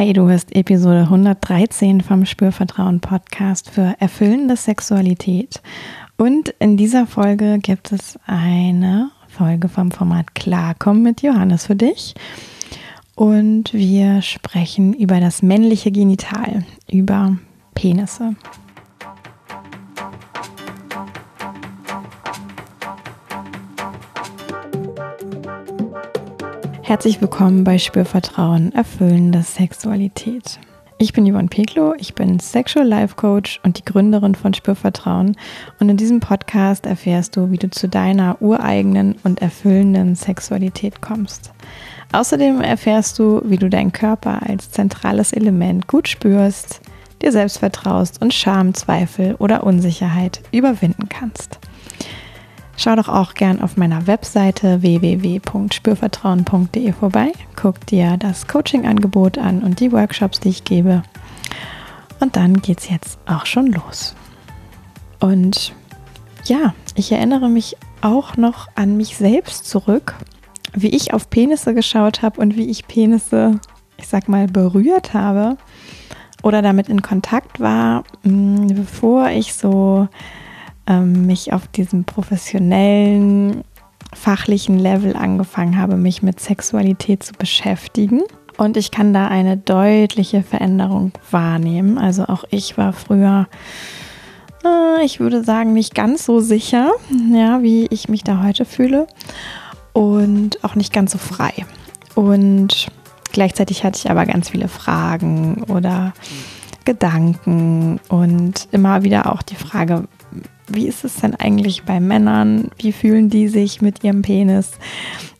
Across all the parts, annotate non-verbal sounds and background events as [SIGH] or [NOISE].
Hi, du hörst Episode 113 vom Spürvertrauen Podcast für erfüllende Sexualität. Und in dieser Folge gibt es eine Folge vom Format Klarkommen mit Johannes für dich. Und wir sprechen über das männliche Genital, über Penisse. Herzlich willkommen bei Spürvertrauen, erfüllende Sexualität. Ich bin Yvonne Peklo, ich bin Sexual Life Coach und die Gründerin von Spürvertrauen. Und in diesem Podcast erfährst du, wie du zu deiner ureigenen und erfüllenden Sexualität kommst. Außerdem erfährst du, wie du deinen Körper als zentrales Element gut spürst, dir selbst vertraust und Scham, Zweifel oder Unsicherheit überwinden kannst. Schau doch auch gern auf meiner Webseite www.spürvertrauen.de vorbei. Guck dir das Coaching-Angebot an und die Workshops, die ich gebe. Und dann geht's jetzt auch schon los. Und ja, ich erinnere mich auch noch an mich selbst zurück, wie ich auf Penisse geschaut habe und wie ich Penisse, ich sag mal, berührt habe oder damit in Kontakt war, mm, bevor ich so mich auf diesem professionellen, fachlichen Level angefangen habe, mich mit Sexualität zu beschäftigen. Und ich kann da eine deutliche Veränderung wahrnehmen. Also auch ich war früher, äh, ich würde sagen, nicht ganz so sicher, ja, wie ich mich da heute fühle. Und auch nicht ganz so frei. Und gleichzeitig hatte ich aber ganz viele Fragen oder Gedanken und immer wieder auch die Frage, wie ist es denn eigentlich bei Männern? Wie fühlen die sich mit ihrem Penis?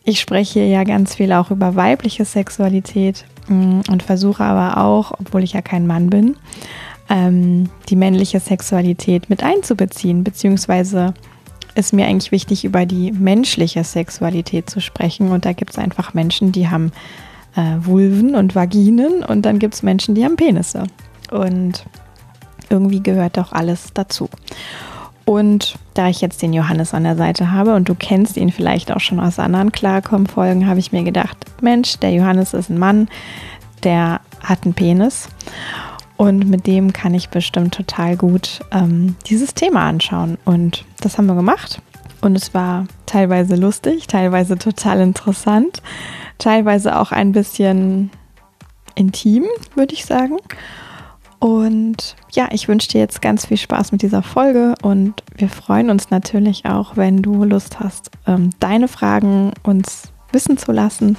Ich spreche ja ganz viel auch über weibliche Sexualität mm, und versuche aber auch, obwohl ich ja kein Mann bin, ähm, die männliche Sexualität mit einzubeziehen, beziehungsweise ist mir eigentlich wichtig, über die menschliche Sexualität zu sprechen. Und da gibt es einfach Menschen, die haben äh, Vulven und Vaginen und dann gibt es Menschen, die haben Penisse. Und irgendwie gehört doch alles dazu. Und da ich jetzt den Johannes an der Seite habe und du kennst ihn vielleicht auch schon aus anderen Klarkommen-Folgen, habe ich mir gedacht, Mensch, der Johannes ist ein Mann, der hat einen Penis. Und mit dem kann ich bestimmt total gut ähm, dieses Thema anschauen. Und das haben wir gemacht. Und es war teilweise lustig, teilweise total interessant, teilweise auch ein bisschen intim, würde ich sagen. Und ja, ich wünsche dir jetzt ganz viel Spaß mit dieser Folge und wir freuen uns natürlich auch, wenn du Lust hast, ähm, deine Fragen uns wissen zu lassen.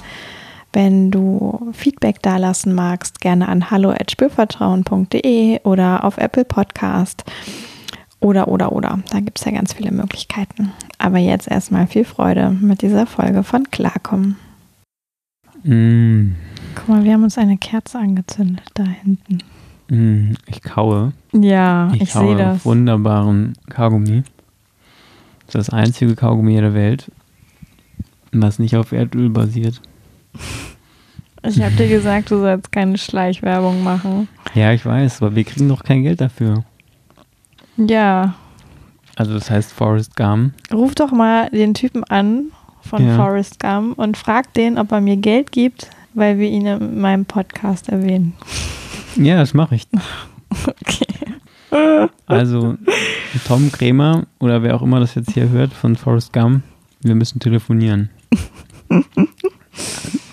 Wenn du Feedback da lassen magst, gerne an hallo@spürvertrauen.de oder auf Apple Podcast oder oder oder. Da gibt es ja ganz viele Möglichkeiten. Aber jetzt erstmal viel Freude mit dieser Folge von Klarkommen. Mm. Guck mal, wir haben uns eine Kerze angezündet da hinten. Mm, ich kaue. Ja, ich, ich sehe das. Wunderbaren Kaugummi. Das ist das einzige Kaugummi der Welt, was nicht auf Erdöl basiert. Ich habe dir gesagt, du sollst keine Schleichwerbung machen. Ja, ich weiß, aber wir kriegen doch kein Geld dafür. Ja. Also das heißt Forrest Gump. Ruf doch mal den Typen an von ja. Forrest Gump und frag den, ob er mir Geld gibt, weil wir ihn in meinem Podcast erwähnen. Ja, das mache ich. Okay. [LAUGHS] Also, Tom Krämer oder wer auch immer das jetzt hier hört von Forrest Gump, wir müssen telefonieren.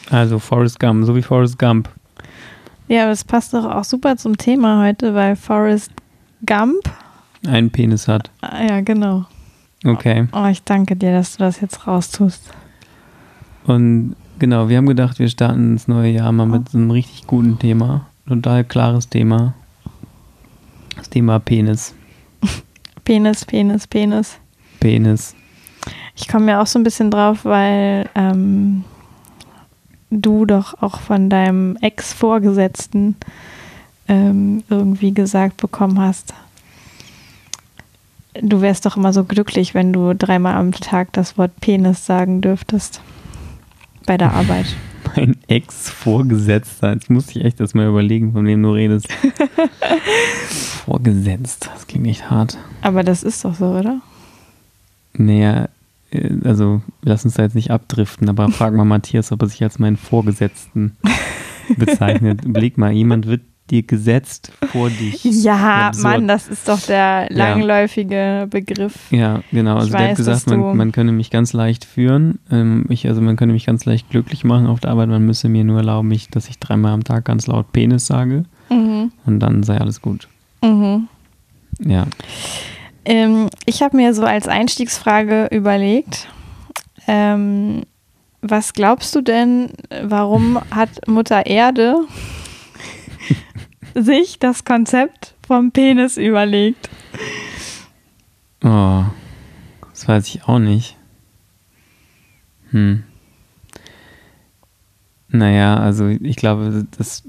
Also, Forrest Gump, so wie Forrest Gump. Ja, aber es passt doch auch super zum Thema heute, weil Forrest Gump einen Penis hat. Ah, ja, genau. Okay. Oh, ich danke dir, dass du das jetzt raustust. Und genau, wir haben gedacht, wir starten ins neue Jahr mal mit so einem richtig guten Thema total klares Thema. Das Thema Penis. [LAUGHS] Penis, Penis, Penis. Penis. Ich komme ja auch so ein bisschen drauf, weil ähm, du doch auch von deinem Ex-Vorgesetzten ähm, irgendwie gesagt bekommen hast, du wärst doch immer so glücklich, wenn du dreimal am Tag das Wort Penis sagen dürftest bei der [LAUGHS] Arbeit mein Ex-Vorgesetzter. Jetzt muss ich echt erstmal überlegen, von wem du redest. [LAUGHS] Vorgesetzt, das klingt echt hart. Aber das ist doch so, oder? Naja, äh, also lass uns da jetzt nicht abdriften, aber frag mal Matthias, ob er sich als meinen Vorgesetzten [LAUGHS] bezeichnet. Überleg mal, jemand wird dir gesetzt vor dich. [LAUGHS] Ja, Mann, das ist doch der langläufige ja. Begriff. Ja, genau. Also ich der weiß, hat gesagt, man, man könne mich ganz leicht führen. Ähm, ich, also man könne mich ganz leicht glücklich machen auf der Arbeit. Man müsse mir nur erlauben, ich, dass ich dreimal am Tag ganz laut Penis sage. Mhm. Und dann sei alles gut. Mhm. Ja. Ähm, ich habe mir so als Einstiegsfrage überlegt, ähm, was glaubst du denn, warum hat Mutter Erde [LAUGHS] sich das Konzept vom Penis überlegt? Oh, das weiß ich auch nicht. Hm. Naja, also ich glaube, das,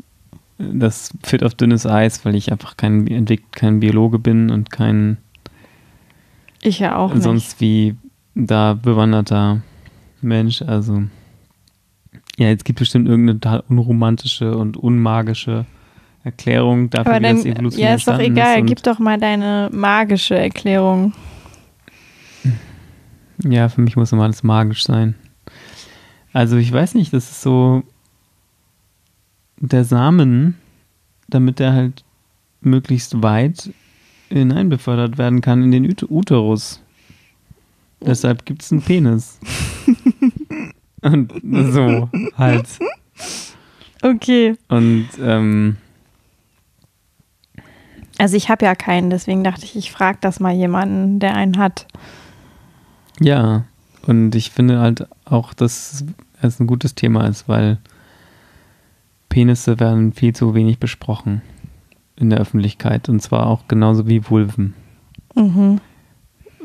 das führt auf dünnes Eis, weil ich einfach kein, kein Biologe bin und kein ich ja auch nicht. sonst wie da bewanderter Mensch. Also ja, jetzt gibt es bestimmt irgendeine total unromantische und unmagische Erklärung dafür, Aber dann, wie das Evolution Ja, ist doch egal. Ist Gib doch mal deine magische Erklärung. Ja, für mich muss immer alles magisch sein. Also ich weiß nicht, das ist so der Samen, damit er halt möglichst weit hineinbefördert werden kann in den Uterus. Deshalb gibt es einen Penis. [LAUGHS] Und so halt. Okay. Und ähm, also ich habe ja keinen, deswegen dachte ich, ich frage das mal jemanden, der einen hat. Ja, und ich finde halt auch, dass es ein gutes Thema ist, weil Penisse werden viel zu wenig besprochen in der Öffentlichkeit und zwar auch genauso wie Vulven. Mhm.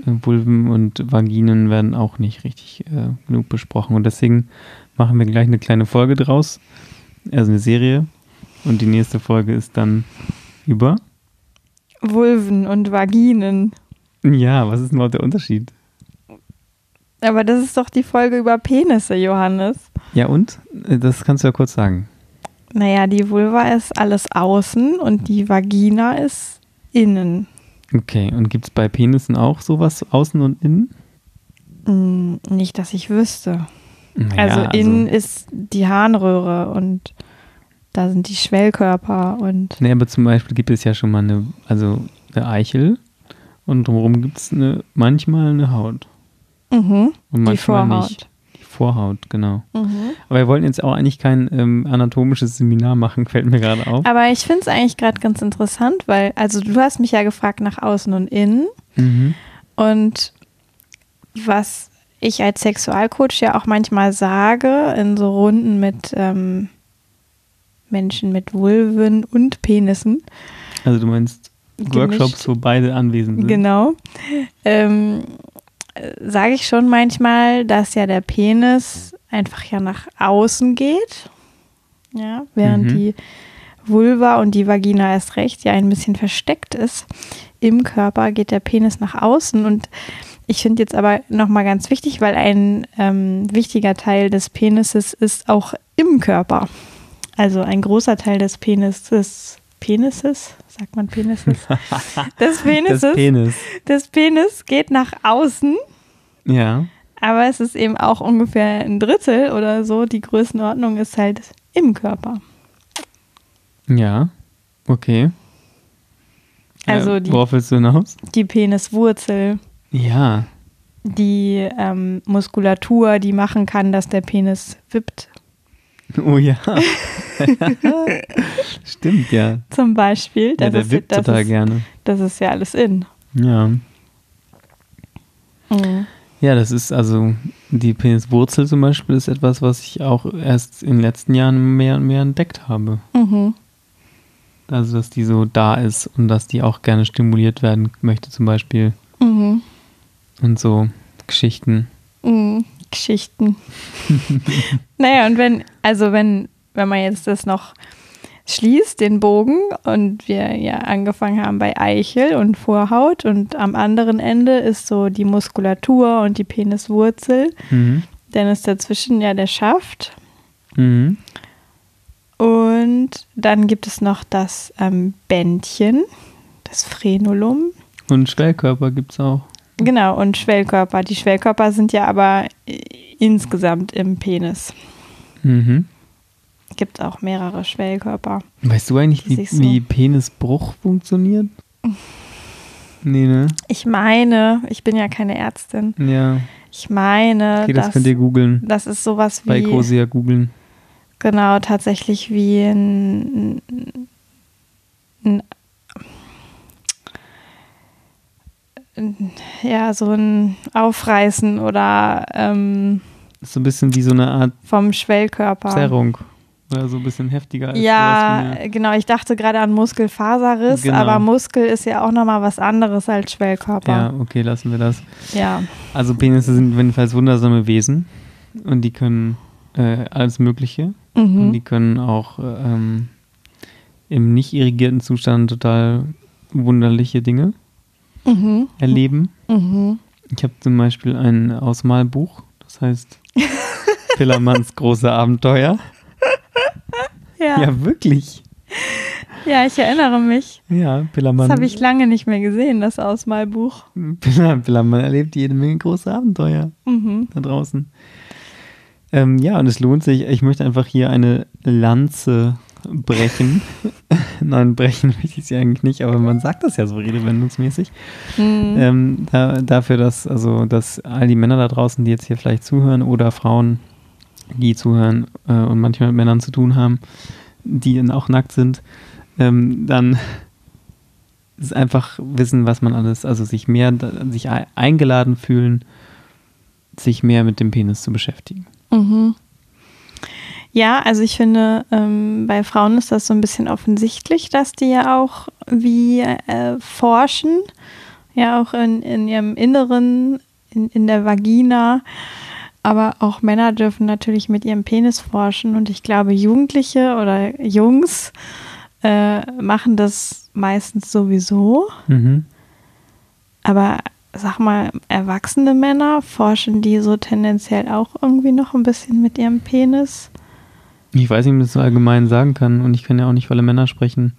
Vulven und Vaginen werden auch nicht richtig äh, genug besprochen und deswegen machen wir gleich eine kleine Folge draus, also eine Serie und die nächste Folge ist dann über Vulven und Vaginen. Ja, was ist denn überhaupt der Unterschied? Aber das ist doch die Folge über Penisse, Johannes. Ja, und? Das kannst du ja kurz sagen. Naja, die Vulva ist alles außen und die Vagina ist innen. Okay, und gibt es bei Penissen auch sowas außen und innen? Mm, nicht, dass ich wüsste. Naja, also, also innen also ist die Harnröhre und da sind die Schwellkörper und. Nee, aber zum Beispiel gibt es ja schon mal eine, also eine Eichel und drumherum gibt es eine, manchmal eine Haut. Mhm, und manchmal die Vorhaut. nicht. Die Vorhaut, genau. Mhm. Aber wir wollten jetzt auch eigentlich kein ähm, anatomisches Seminar machen, [LAUGHS] fällt mir gerade auf. Aber ich finde es eigentlich gerade ganz interessant, weil, also du hast mich ja gefragt nach außen und innen. Mhm. Und was ich als Sexualcoach ja auch manchmal sage in so Runden mit ähm, Menschen mit Vulven und Penissen. Also du meinst Workshops, wo beide anwesend sind? Genau. Ähm, Sage ich schon manchmal, dass ja der Penis einfach ja nach außen geht. Ja, während mhm. die Vulva und die Vagina erst recht ja ein bisschen versteckt ist. Im Körper geht der Penis nach außen und ich finde jetzt aber nochmal ganz wichtig, weil ein ähm, wichtiger Teil des Penises ist auch im Körper. Also ein großer Teil des Penises, Penises, sagt man Penises? [LAUGHS] Des Penises, des Penis. des Penis geht nach außen. Ja. Aber es ist eben auch ungefähr ein Drittel oder so. Die Größenordnung ist halt im Körper. Ja, okay. Also die, worauf willst du hinaus? Die Peniswurzel. Ja. Die ähm, Muskulatur, die machen kann, dass der Penis wippt [LAUGHS] Oh ja. [LAUGHS] Stimmt, ja. Zum Beispiel. Das ja, der ist, wippt total ist, gerne. Das ist ja alles in. Ja. Mhm. Ja, das ist also die Peniswurzel zum Beispiel ist etwas, was ich auch erst in den letzten Jahren mehr und mehr entdeckt habe. Mhm. Also, dass die so da ist und dass die auch gerne stimuliert werden möchte, zum Beispiel. Mhm. Und so Geschichten. Mhm. Geschichten. [LAUGHS] naja, und wenn, also wenn, wenn man jetzt das noch schließt, den Bogen, und wir ja angefangen haben bei Eichel und Vorhaut und am anderen Ende ist so die Muskulatur und die Peniswurzel, mhm. dann ist dazwischen ja der Schaft. Mhm. Und dann gibt es noch das ähm, Bändchen, das Frenulum. Und Schwellkörper gibt es auch. Genau, und Schwellkörper. Die Schwellkörper sind ja aber insgesamt im Penis. Mhm. gibt auch mehrere Schwellkörper. Weißt du eigentlich, wie, so- wie Penisbruch funktioniert? Nee, ne? Ich meine, ich bin ja keine Ärztin. Ja. Ich meine, Okay, das dass, könnt ihr googeln. das ist sowas Bei wie Ecosia googeln. genau tatsächlich wie ein, ein, ein ja so ein Aufreißen oder ähm, so ein bisschen wie so eine Art vom Schwellkörper. Zerrung. Oder so ein bisschen heftiger als Ja, genau. Ich dachte gerade an Muskelfaserriss, Genau. aber Muskel ist ja auch nochmal was anderes als Schwellkörper. Ja, okay, lassen wir das. Ja. Also Penisse sind jedenfalls wundersame Wesen und die können äh, alles Mögliche und die Mhm. können auch ähm, im nicht irrigierten Zustand total wunderliche Dinge Mhm. erleben. Mhm. Ich habe zum Beispiel ein Ausmalbuch, das heißt [LAUGHS] Pillermanns große Abenteuer. Ja. ja. Ja, wirklich. ich erinnere mich. Ja, Pillermann. Das habe ich lange nicht mehr gesehen, das Ausmalbuch. Piller- Pillermann erlebt jede Menge große Abenteuer Mhm. da draußen. Ähm, ja, und es lohnt sich. Ich möchte einfach hier eine Lanze brechen. [LAUGHS] Nein, brechen möchte ich sie eigentlich nicht, aber man sagt das ja so redewendungsmäßig. Mhm. Ähm, da, dafür, dass, also, dass all die Männer da draußen, die jetzt hier vielleicht zuhören, oder Frauen, die zuhören äh, und manchmal mit Männern zu tun haben, die dann auch nackt sind, ähm, dann [LAUGHS] ist einfach wissen, was man alles, also sich mehr, sich ei- eingeladen fühlen, sich mehr mit dem Penis zu beschäftigen. Mhm. Ja, also ich finde, ähm, bei Frauen ist das so ein bisschen offensichtlich, dass die ja auch wie äh, forschen, ja auch in, in ihrem Inneren, in, in der Vagina. Aber auch Männer dürfen natürlich mit ihrem Penis forschen. Und ich glaube, Jugendliche oder Jungs äh, machen das meistens sowieso. Mhm. Aber sag mal, erwachsene Männer forschen die so tendenziell auch irgendwie noch ein bisschen mit ihrem Penis? Ich weiß nicht, ob man das so allgemein sagen kann und ich kann ja auch nicht für alle Männer sprechen.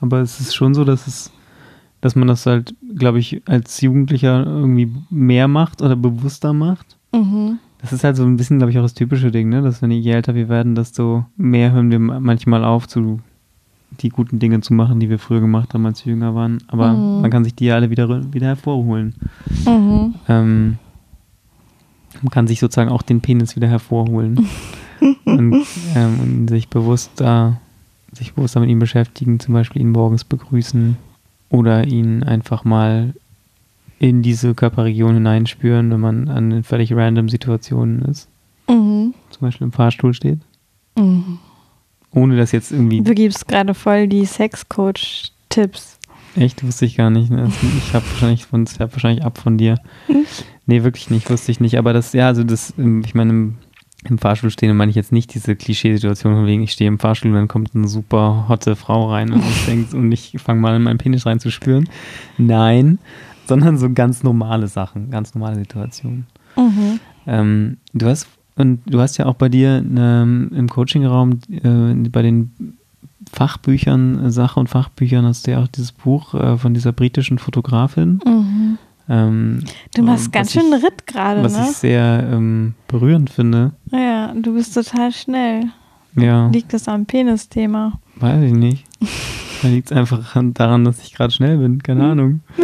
Aber es ist schon so, dass es, dass man das halt, glaube ich, als Jugendlicher irgendwie mehr macht oder bewusster macht. Mhm. Das ist halt so ein bisschen, glaube ich, auch das typische Ding, ne? Dass wenn je älter wir werden, desto mehr hören wir manchmal auf, zu die guten Dinge zu machen, die wir früher gemacht haben, als wir jünger waren. Aber Mhm. man kann sich die ja alle wieder, wieder hervorholen. Mhm. Ähm, man kann sich sozusagen auch den Penis wieder hervorholen [LAUGHS] und, ähm, und sich bewusst da, sich bewusst mit ihm beschäftigen, zum Beispiel ihn morgens begrüßen oder ihn einfach mal in diese Körperregion hineinspüren, wenn man an völlig random Situationen ist, Mhm. zum Beispiel im Fahrstuhl steht, Mhm. ohne das jetzt irgendwie, Du gibst gerade voll die Sexcoach-Tipps. echt, wusste ich gar nicht. Ne? Ich habe wahrscheinlich von, hab wahrscheinlich ab von dir. Nee, wirklich nicht, wusste ich nicht. Aber das, ja, also das, ähm, ich meine, im, Fahrstuhl stehen meine ich jetzt nicht diese Klischeesituation, von wegen, ich stehe im Fahrstuhl und dann kommt eine super hotte Frau rein und ich denke, und ich fange mal an, meinen Penis reinzuspüren. Nein, sondern so ganz normale Sachen, ganz normale Situationen. Mhm. Ähm, du hast und du hast ja auch bei dir ähm, im Coachingraum äh, bei den Fachbüchern, äh, Sache und Fachbüchern hast du ja auch dieses Buch äh, von dieser britischen Fotografin. Mhm. Ähm, Du machst was ganz schön einen Ritt gerade, Was ne? ich sehr ähm, berührend finde. Ja, du bist total schnell. Ja, Liegt das am Penis-Thema? weiß ich nicht. [LAUGHS] Da liegt es einfach an- daran, dass ich gerade schnell bin, keine Ahnung. [LAUGHS]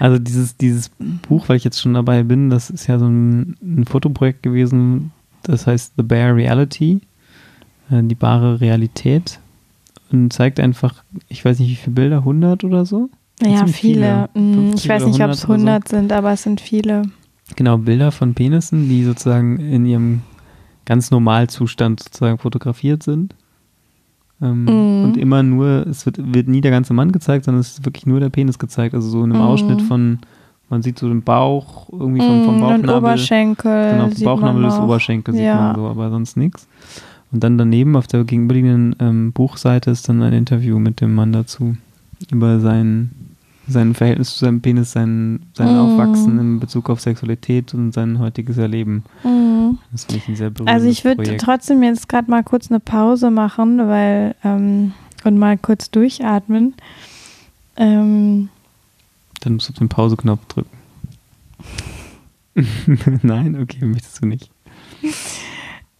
Also dieses, dieses Buch, weil ich jetzt schon dabei bin, das ist ja so ein, ein Fotoprojekt gewesen, das heißt The Bare Reality, äh, die bare Realität und zeigt einfach, ich weiß nicht wie viele Bilder, 100 oder so? Ja, viele. viele. Mm, 50 Ich weiß nicht, ob es 100 oder so. 100 sind, aber es sind viele. Genau, Bilder von Penissen, die sozusagen in ihrem ganz Normalzustand sozusagen fotografiert sind. Ähm, Mhm. Und immer nur, es wird, wird nie der ganze Mann gezeigt, sondern es ist wirklich nur der Penis gezeigt. Also so in einem Mhm. Ausschnitt von, man sieht so den Bauch, irgendwie vom, vom Mm, Bauchnabel. Und Oberschenkel. Genau, sieht Bauchnabel des. Oberschenkel sieht Ja. man so, aber sonst nichts. Und dann daneben auf der gegenüberliegenden ähm, Buchseite ist dann ein Interview mit dem Mann dazu über sein, sein Verhältnis zu seinem Penis, sein, sein Mhm. Aufwachsen in Bezug auf Sexualität und sein heutiges Erleben. Mhm. Das finde ich ein sehr berührendes Also ich würde trotzdem jetzt gerade mal kurz eine Pause machen, weil ähm, und mal kurz durchatmen. Ähm, Dann musst du auf den Pause-Knopf drücken. [LAUGHS] Nein, okay, möchtest du nicht.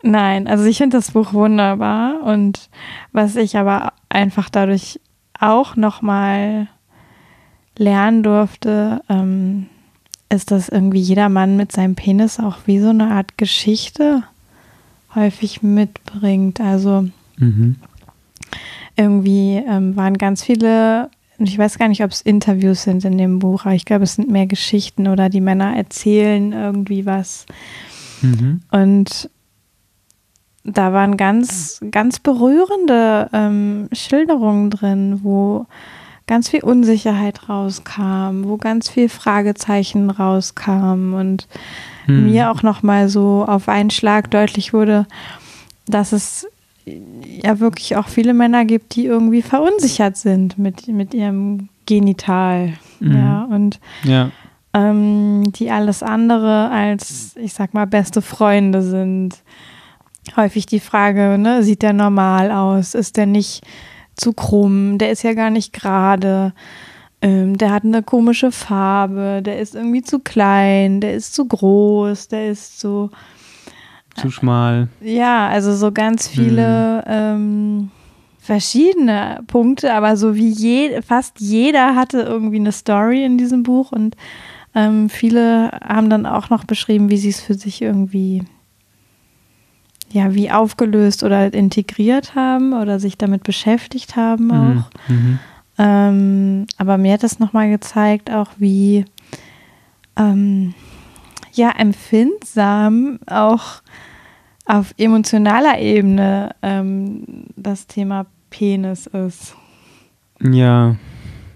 Nein, also ich finde das Buch wunderbar und was ich aber einfach dadurch auch nochmal lernen durfte, ähm, ist, dass irgendwie jeder Mann mit seinem Penis auch wie so eine Art Geschichte häufig mitbringt. Also mhm. irgendwie ähm, waren ganz viele, ich weiß gar nicht, ob es Interviews sind in dem Buch, aber ich glaube, es sind mehr Geschichten oder die Männer erzählen irgendwie was. Mhm. Und da waren ganz, ganz berührende ähm, Schilderungen drin, wo ganz viel Unsicherheit rauskam, wo ganz viel Fragezeichen rauskam und hm. mir auch noch mal so auf einen Schlag deutlich wurde, dass es ja wirklich auch viele Männer gibt, die irgendwie verunsichert sind mit, mit ihrem Genital. Mhm. Ja, und ja. Ähm, die alles andere als, ich sag mal, beste Freunde sind. Häufig die Frage, ne, sieht der normal aus? Ist der nicht zu krumm, der ist ja gar nicht gerade, ähm, der hat eine komische Farbe, der ist irgendwie zu klein, der ist zu groß, der ist zu. Zu schmal. Ja, also so ganz viele. Hm. Ähm, verschiedene Punkte, aber so wie je, fast jeder hatte irgendwie eine Story in diesem Buch und ähm, viele haben dann auch noch beschrieben, wie sie es für sich irgendwie ja, wie aufgelöst oder integriert haben oder sich damit beschäftigt haben mhm, auch. Mhm. Ähm, aber mir hat das nochmal gezeigt, auch wie ähm, ja, empfindsam auch auf emotionaler Ebene ähm, das Thema Penis ist. Ja,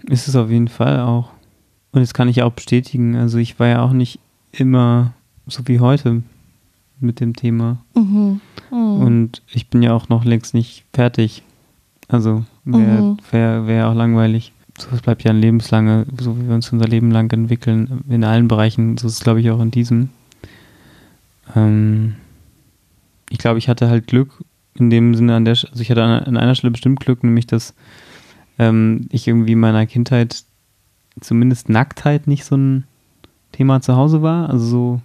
ist es auf jeden Fall auch. Und das kann ich auch bestätigen. Also ich war ja auch nicht immer so wie heute mit dem Thema. Mhm. Mhm. Und ich bin ja auch noch längst nicht fertig. Also wäre mhm. wär, wär auch langweilig. So, es bleibt ja ein lebenslange, so wie wir uns unser Leben lang entwickeln, in allen Bereichen. So ist es, glaube ich, auch in diesem. Ähm, ich glaube, ich hatte halt Glück in dem Sinne an der, also ich hatte an, einer Stelle bestimmt Glück, nämlich dass ähm, ich irgendwie in meiner Kindheit zumindest Nacktheit nicht so ein Thema zu Hause war. Also so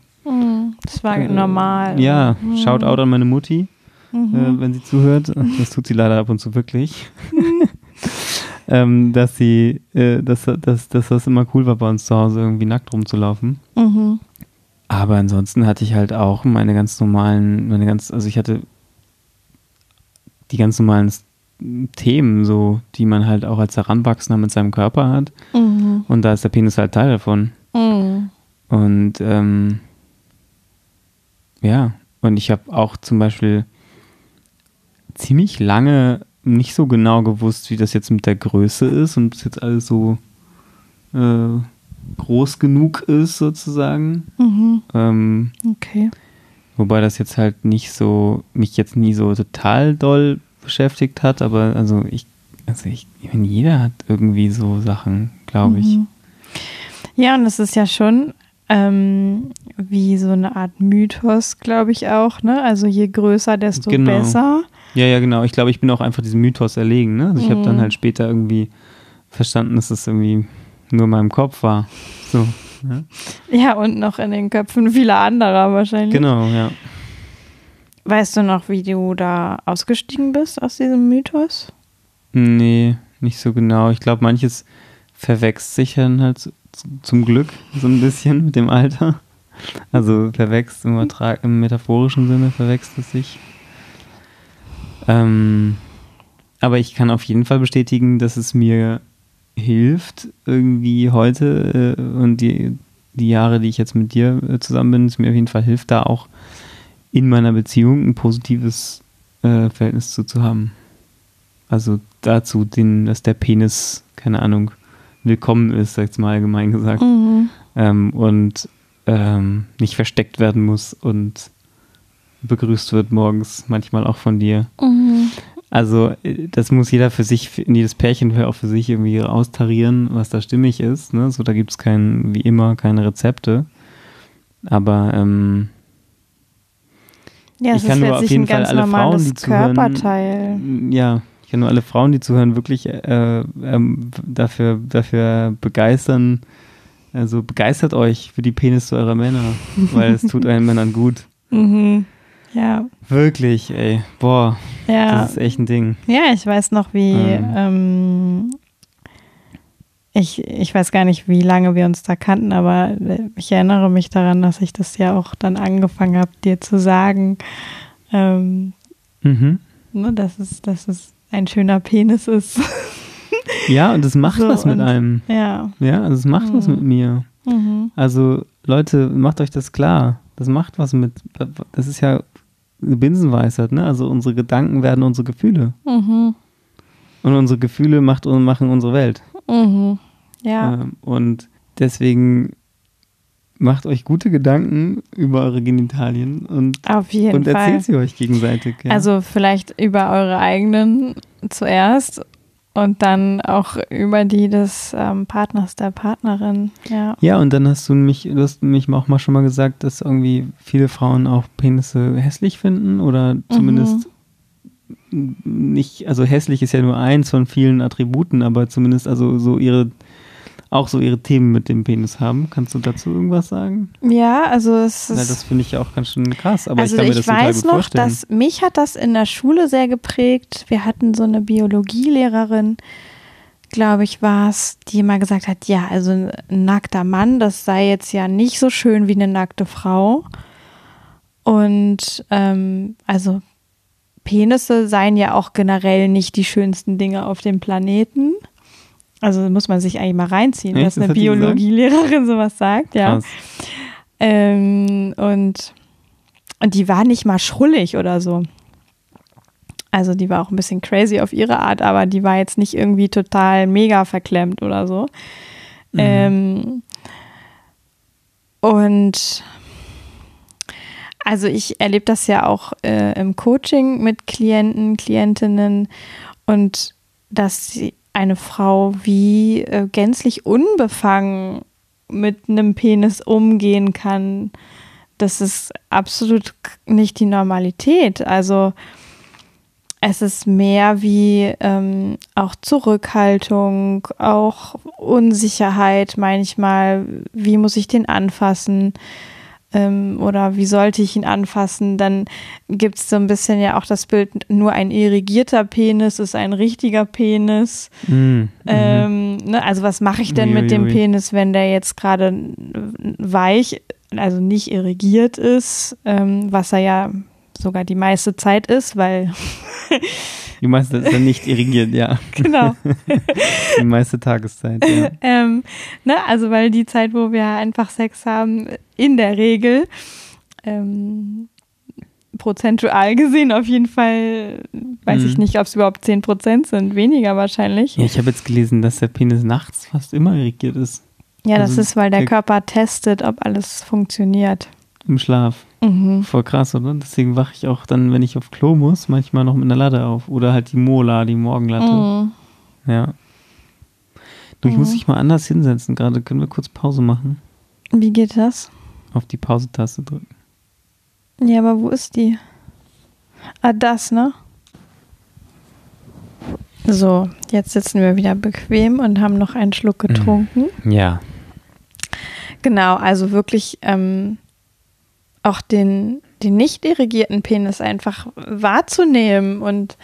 das war äh, normal. Ja, mhm. shout out an meine Mutti, mhm. äh, wenn sie zuhört. Das tut sie leider ab und zu wirklich. [LAUGHS] ähm, dass sie, äh, dass, dass, dass das immer cool war, bei uns zu Hause irgendwie nackt rumzulaufen. Mhm. Aber ansonsten hatte ich halt auch meine ganz normalen, meine ganz, also ich hatte die ganz normalen Themen, so, die man halt auch als Heranwachsender mit seinem Körper hat. Mhm. Und da ist der Penis halt Teil davon. Mhm. Und ähm, ja, und ich habe auch zum Beispiel ziemlich lange nicht so genau gewusst, wie das jetzt mit der Größe ist und bis jetzt alles so äh, groß genug ist, sozusagen. Mhm. Ähm, okay. Wobei das jetzt halt nicht so, mich jetzt nie so total doll beschäftigt hat, aber also ich, also ich, ich meine, jeder hat irgendwie so Sachen, glaube ich. Mhm. Ja, und es ist ja schon ähm, wie so eine Art Mythos, glaube ich auch. Ne? Also je größer, desto genau. besser. Ja, ja, genau. Ich glaube, ich bin auch einfach diesem Mythos erlegen. Ne? Also ich mhm. habe dann halt später irgendwie verstanden, dass es irgendwie nur in meinem Kopf war. So. Ja? ja, und noch in den Köpfen vieler anderer wahrscheinlich. Genau, ja. Weißt du noch, wie du da ausgestiegen bist aus diesem Mythos? Nee, nicht so genau. Ich glaube, manches verwechselt sich dann halt zum Glück so ein bisschen mit dem Alter. Also verwechselt im, im metaphorischen Sinne verwechselt es sich. Ähm, aber ich kann auf jeden Fall bestätigen, dass es mir hilft, irgendwie heute äh, und die, die Jahre, die ich jetzt mit dir äh, zusammen bin, es mir auf jeden Fall hilft, da auch in meiner Beziehung ein positives äh, Verhältnis zu, zu haben. Also dazu, den, dass der Penis, keine Ahnung, willkommen ist, sag ich mal allgemein gesagt. Mhm. Ähm, und ähm, nicht versteckt werden muss und begrüßt wird morgens, manchmal auch von dir. Mhm. Also äh, das muss jeder für sich, jedes Pärchen auch für sich irgendwie austarieren, was da stimmig ist. Ne? So, da gibt es kein, wie immer, keine Rezepte. Aber ähm, ja, ich kann nur auf jeden Fall alle Frauen, die zuhören, ja, ich kann nur alle Frauen, die zuhören, wirklich äh, ähm, dafür, dafür begeistern. Also begeistert euch für die Penisse eurer Männer, weil es tut euren Männern gut. [LAUGHS] Mhm. Ja. Wirklich, ey. Boah. Ja. Das ist echt ein Ding. Ja, ich weiß noch, wie. Mhm. Ähm, ich, ich weiß gar nicht, wie lange wir uns da kannten, aber ich erinnere mich daran, dass ich das ja auch dann angefangen habe, dir zu sagen, ähm, Mhm. ne, dass, es, dass es ein schöner Penis ist. [LAUGHS] Ja, und es macht So, was mit und- einem. ja. Ja, also es macht was Mhm. mit mir. Mhm. Also, Leute, macht euch das klar. Das macht was mit. Das ist ja eine Binsenweisheit, ne? Also unsere Gedanken werden unsere Gefühle. Mhm. Und unsere Gefühle macht, machen unsere Welt. Mhm. Ja. Ähm, und deswegen macht euch gute Gedanken über eure Genitalien und, Auf jeden und Fall. erzählt sie euch gegenseitig. Ja. Also vielleicht über eure eigenen zuerst und dann auch über die des ähm, Partners, der Partnerin. Ja. ja, und dann hast du mich, du hast mich auch mal schon mal gesagt, dass irgendwie viele Frauen auch Penisse hässlich finden oder zumindest nicht, also hässlich ist ja nur eins von vielen Attributen, aber zumindest also so ihre, auch so ihre Themen mit dem Penis haben. Kannst du dazu irgendwas sagen? Ja, also es ist. das finde ich ja auch ganz schön krass, aber also ich kann mir ich das total weiß gut noch, vorstellen. dass mich hat das in der Schule sehr geprägt. Wir hatten so eine Biologielehrerin, glaube ich, war es, die immer gesagt hat, ja, also ein nackter Mann, das sei jetzt ja nicht so schön wie eine nackte Frau. Und ähm, also Penisse seien ja auch generell nicht die schönsten Dinge auf dem Planeten. Also muss man sich eigentlich mal reinziehen, Echt? dass Das eine? Biologielehrerin sowas sagt, ja. Ähm, und, und die war nicht mal schrullig oder so. Also die war auch ein bisschen crazy auf ihre Art, aber die war jetzt nicht irgendwie total mega verklemmt oder so. Mhm. Ähm, und also ich erlebe das ja auch äh, im Coaching mit Klienten, Klientinnen und dass sie eine Frau wie äh, gänzlich unbefangen mit einem Penis umgehen kann, das ist absolut nicht die Normalität. Also es ist mehr wie ähm, auch Zurückhaltung, auch Unsicherheit manchmal. Wie muss ich den anfassen? Ähm, oder wie sollte ich ihn anfassen? Dann gibt es so ein bisschen ja auch das Bild, nur ein irrigierter Penis ist ein richtiger Penis. Mhm. Mhm. Ähm, ne, also was mache ich denn Ui, mit dem ui. Penis, wenn der jetzt gerade weich, also nicht irrigiert ist, ähm, was er ja sogar die meiste Zeit ist, weil [LAUGHS] Die meiste ist dann nicht irrigiert, ja. [LAUGHS] genau, [LAUGHS] Die meiste Tageszeit, ja. [LAUGHS] ähm, ne, also weil die Zeit, wo wir einfach Sex haben, in der Regel ähm, prozentual gesehen auf jeden Fall, weiß ich Mhm. nicht, ob es überhaupt 10% sind, weniger wahrscheinlich. Ja, ich habe jetzt gelesen, dass der Penis nachts fast immer irrigiert ist. Ja, das Also ist, weil der der- Körper testet, ob alles funktioniert. Im Schlaf. Mhm. Voll krass, oder? Deswegen wache ich auch dann, wenn ich auf Klo muss, manchmal noch mit einer Latte auf. Oder halt die Mola, die Morgenlatte. Mhm. Ja. Du, ich muss Mhm. dich mal anders hinsetzen. Gerade können wir kurz Pause machen. Wie geht das? Auf die Pause-Taste drücken. Ja, aber wo ist die? Ah, das, ne? So, jetzt sitzen wir wieder bequem und haben noch einen Schluck getrunken. Ja. Genau, also wirklich ähm, auch den, den nicht irrigierten Penis einfach wahrzunehmen und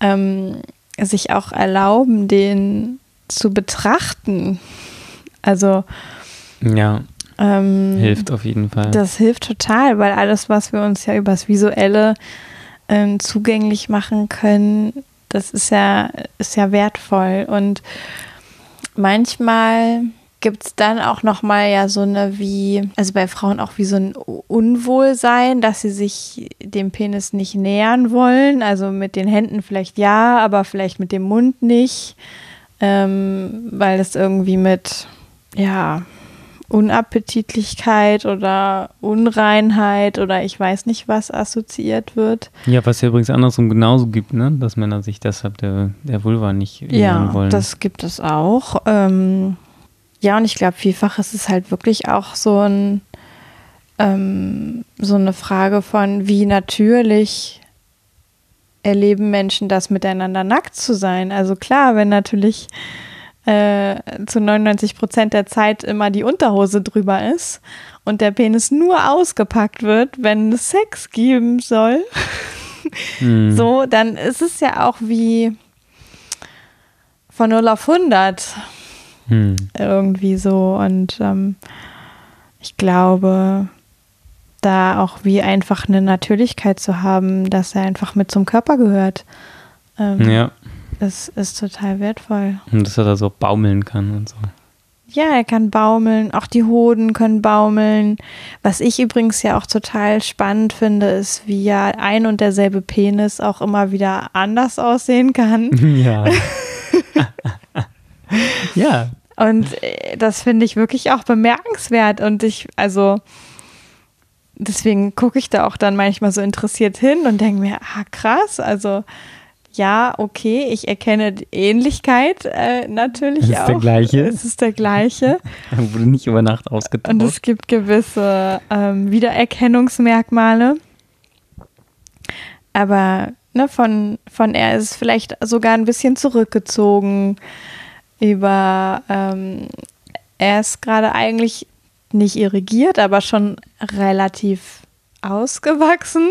ähm, sich auch erlauben, den zu betrachten. Also Ja, ähm, hilft auf jeden Fall. Das hilft total, weil alles, was wir uns ja übers Visuelle ähm, zugänglich machen können, das ist ja, ist ja wertvoll. Und manchmal gibt es dann auch nochmal ja so eine wie, also bei Frauen auch wie so ein Unwohlsein, dass sie sich dem Penis nicht nähern wollen. Also mit den Händen vielleicht ja, aber vielleicht mit dem Mund nicht, ähm, weil das irgendwie mit, ja, Unappetitlichkeit oder Unreinheit oder ich weiß nicht was assoziiert wird. ja, was ja übrigens andersrum genauso gibt, ne? Dass Männer sich deshalb der, der Vulva nicht nähern Ja, wollen. das gibt es auch. Ähm, ja, und ich glaube, vielfach ist es halt wirklich auch so ein ähm, so eine Frage von, wie natürlich erleben Menschen das miteinander nackt zu sein. Also klar, wenn natürlich äh, zu 99 Prozent der Zeit immer die Unterhose drüber ist und der Penis nur ausgepackt wird, wenn es Sex geben soll, [LAUGHS] hm. so, dann ist es ja auch wie von 0 auf 100 hm. irgendwie so. Und ähm, ich glaube, da auch wie einfach eine Natürlichkeit zu haben, dass er einfach mit zum Körper gehört. Ähm, ja. Ist, ist total wertvoll. Und dass er da so baumeln kann und so. Ja, er kann baumeln, auch die Hoden können baumeln. Was ich übrigens ja auch total spannend finde, ist, wie ja ein und derselbe Penis auch immer wieder anders aussehen kann. [LAUGHS] Ja. [LAUGHS] ja. Und äh, das finde ich wirklich auch bemerkenswert. Und ich, also, deswegen gucke ich da auch dann manchmal so interessiert hin und denke mir, ah, krass, also ja, okay, ich erkenne die Ähnlichkeit äh, natürlich es ist auch. Der gleiche. Es ist der gleiche. [LAUGHS] Wurde nicht über Nacht ausgetauscht. Und es gibt gewisse ähm, Wiedererkennungsmerkmale. Aber ne, von, von er ist es vielleicht sogar ein bisschen zurückgezogen. Über ähm, er ist gerade eigentlich nicht irrigiert, aber schon relativ ausgewachsen.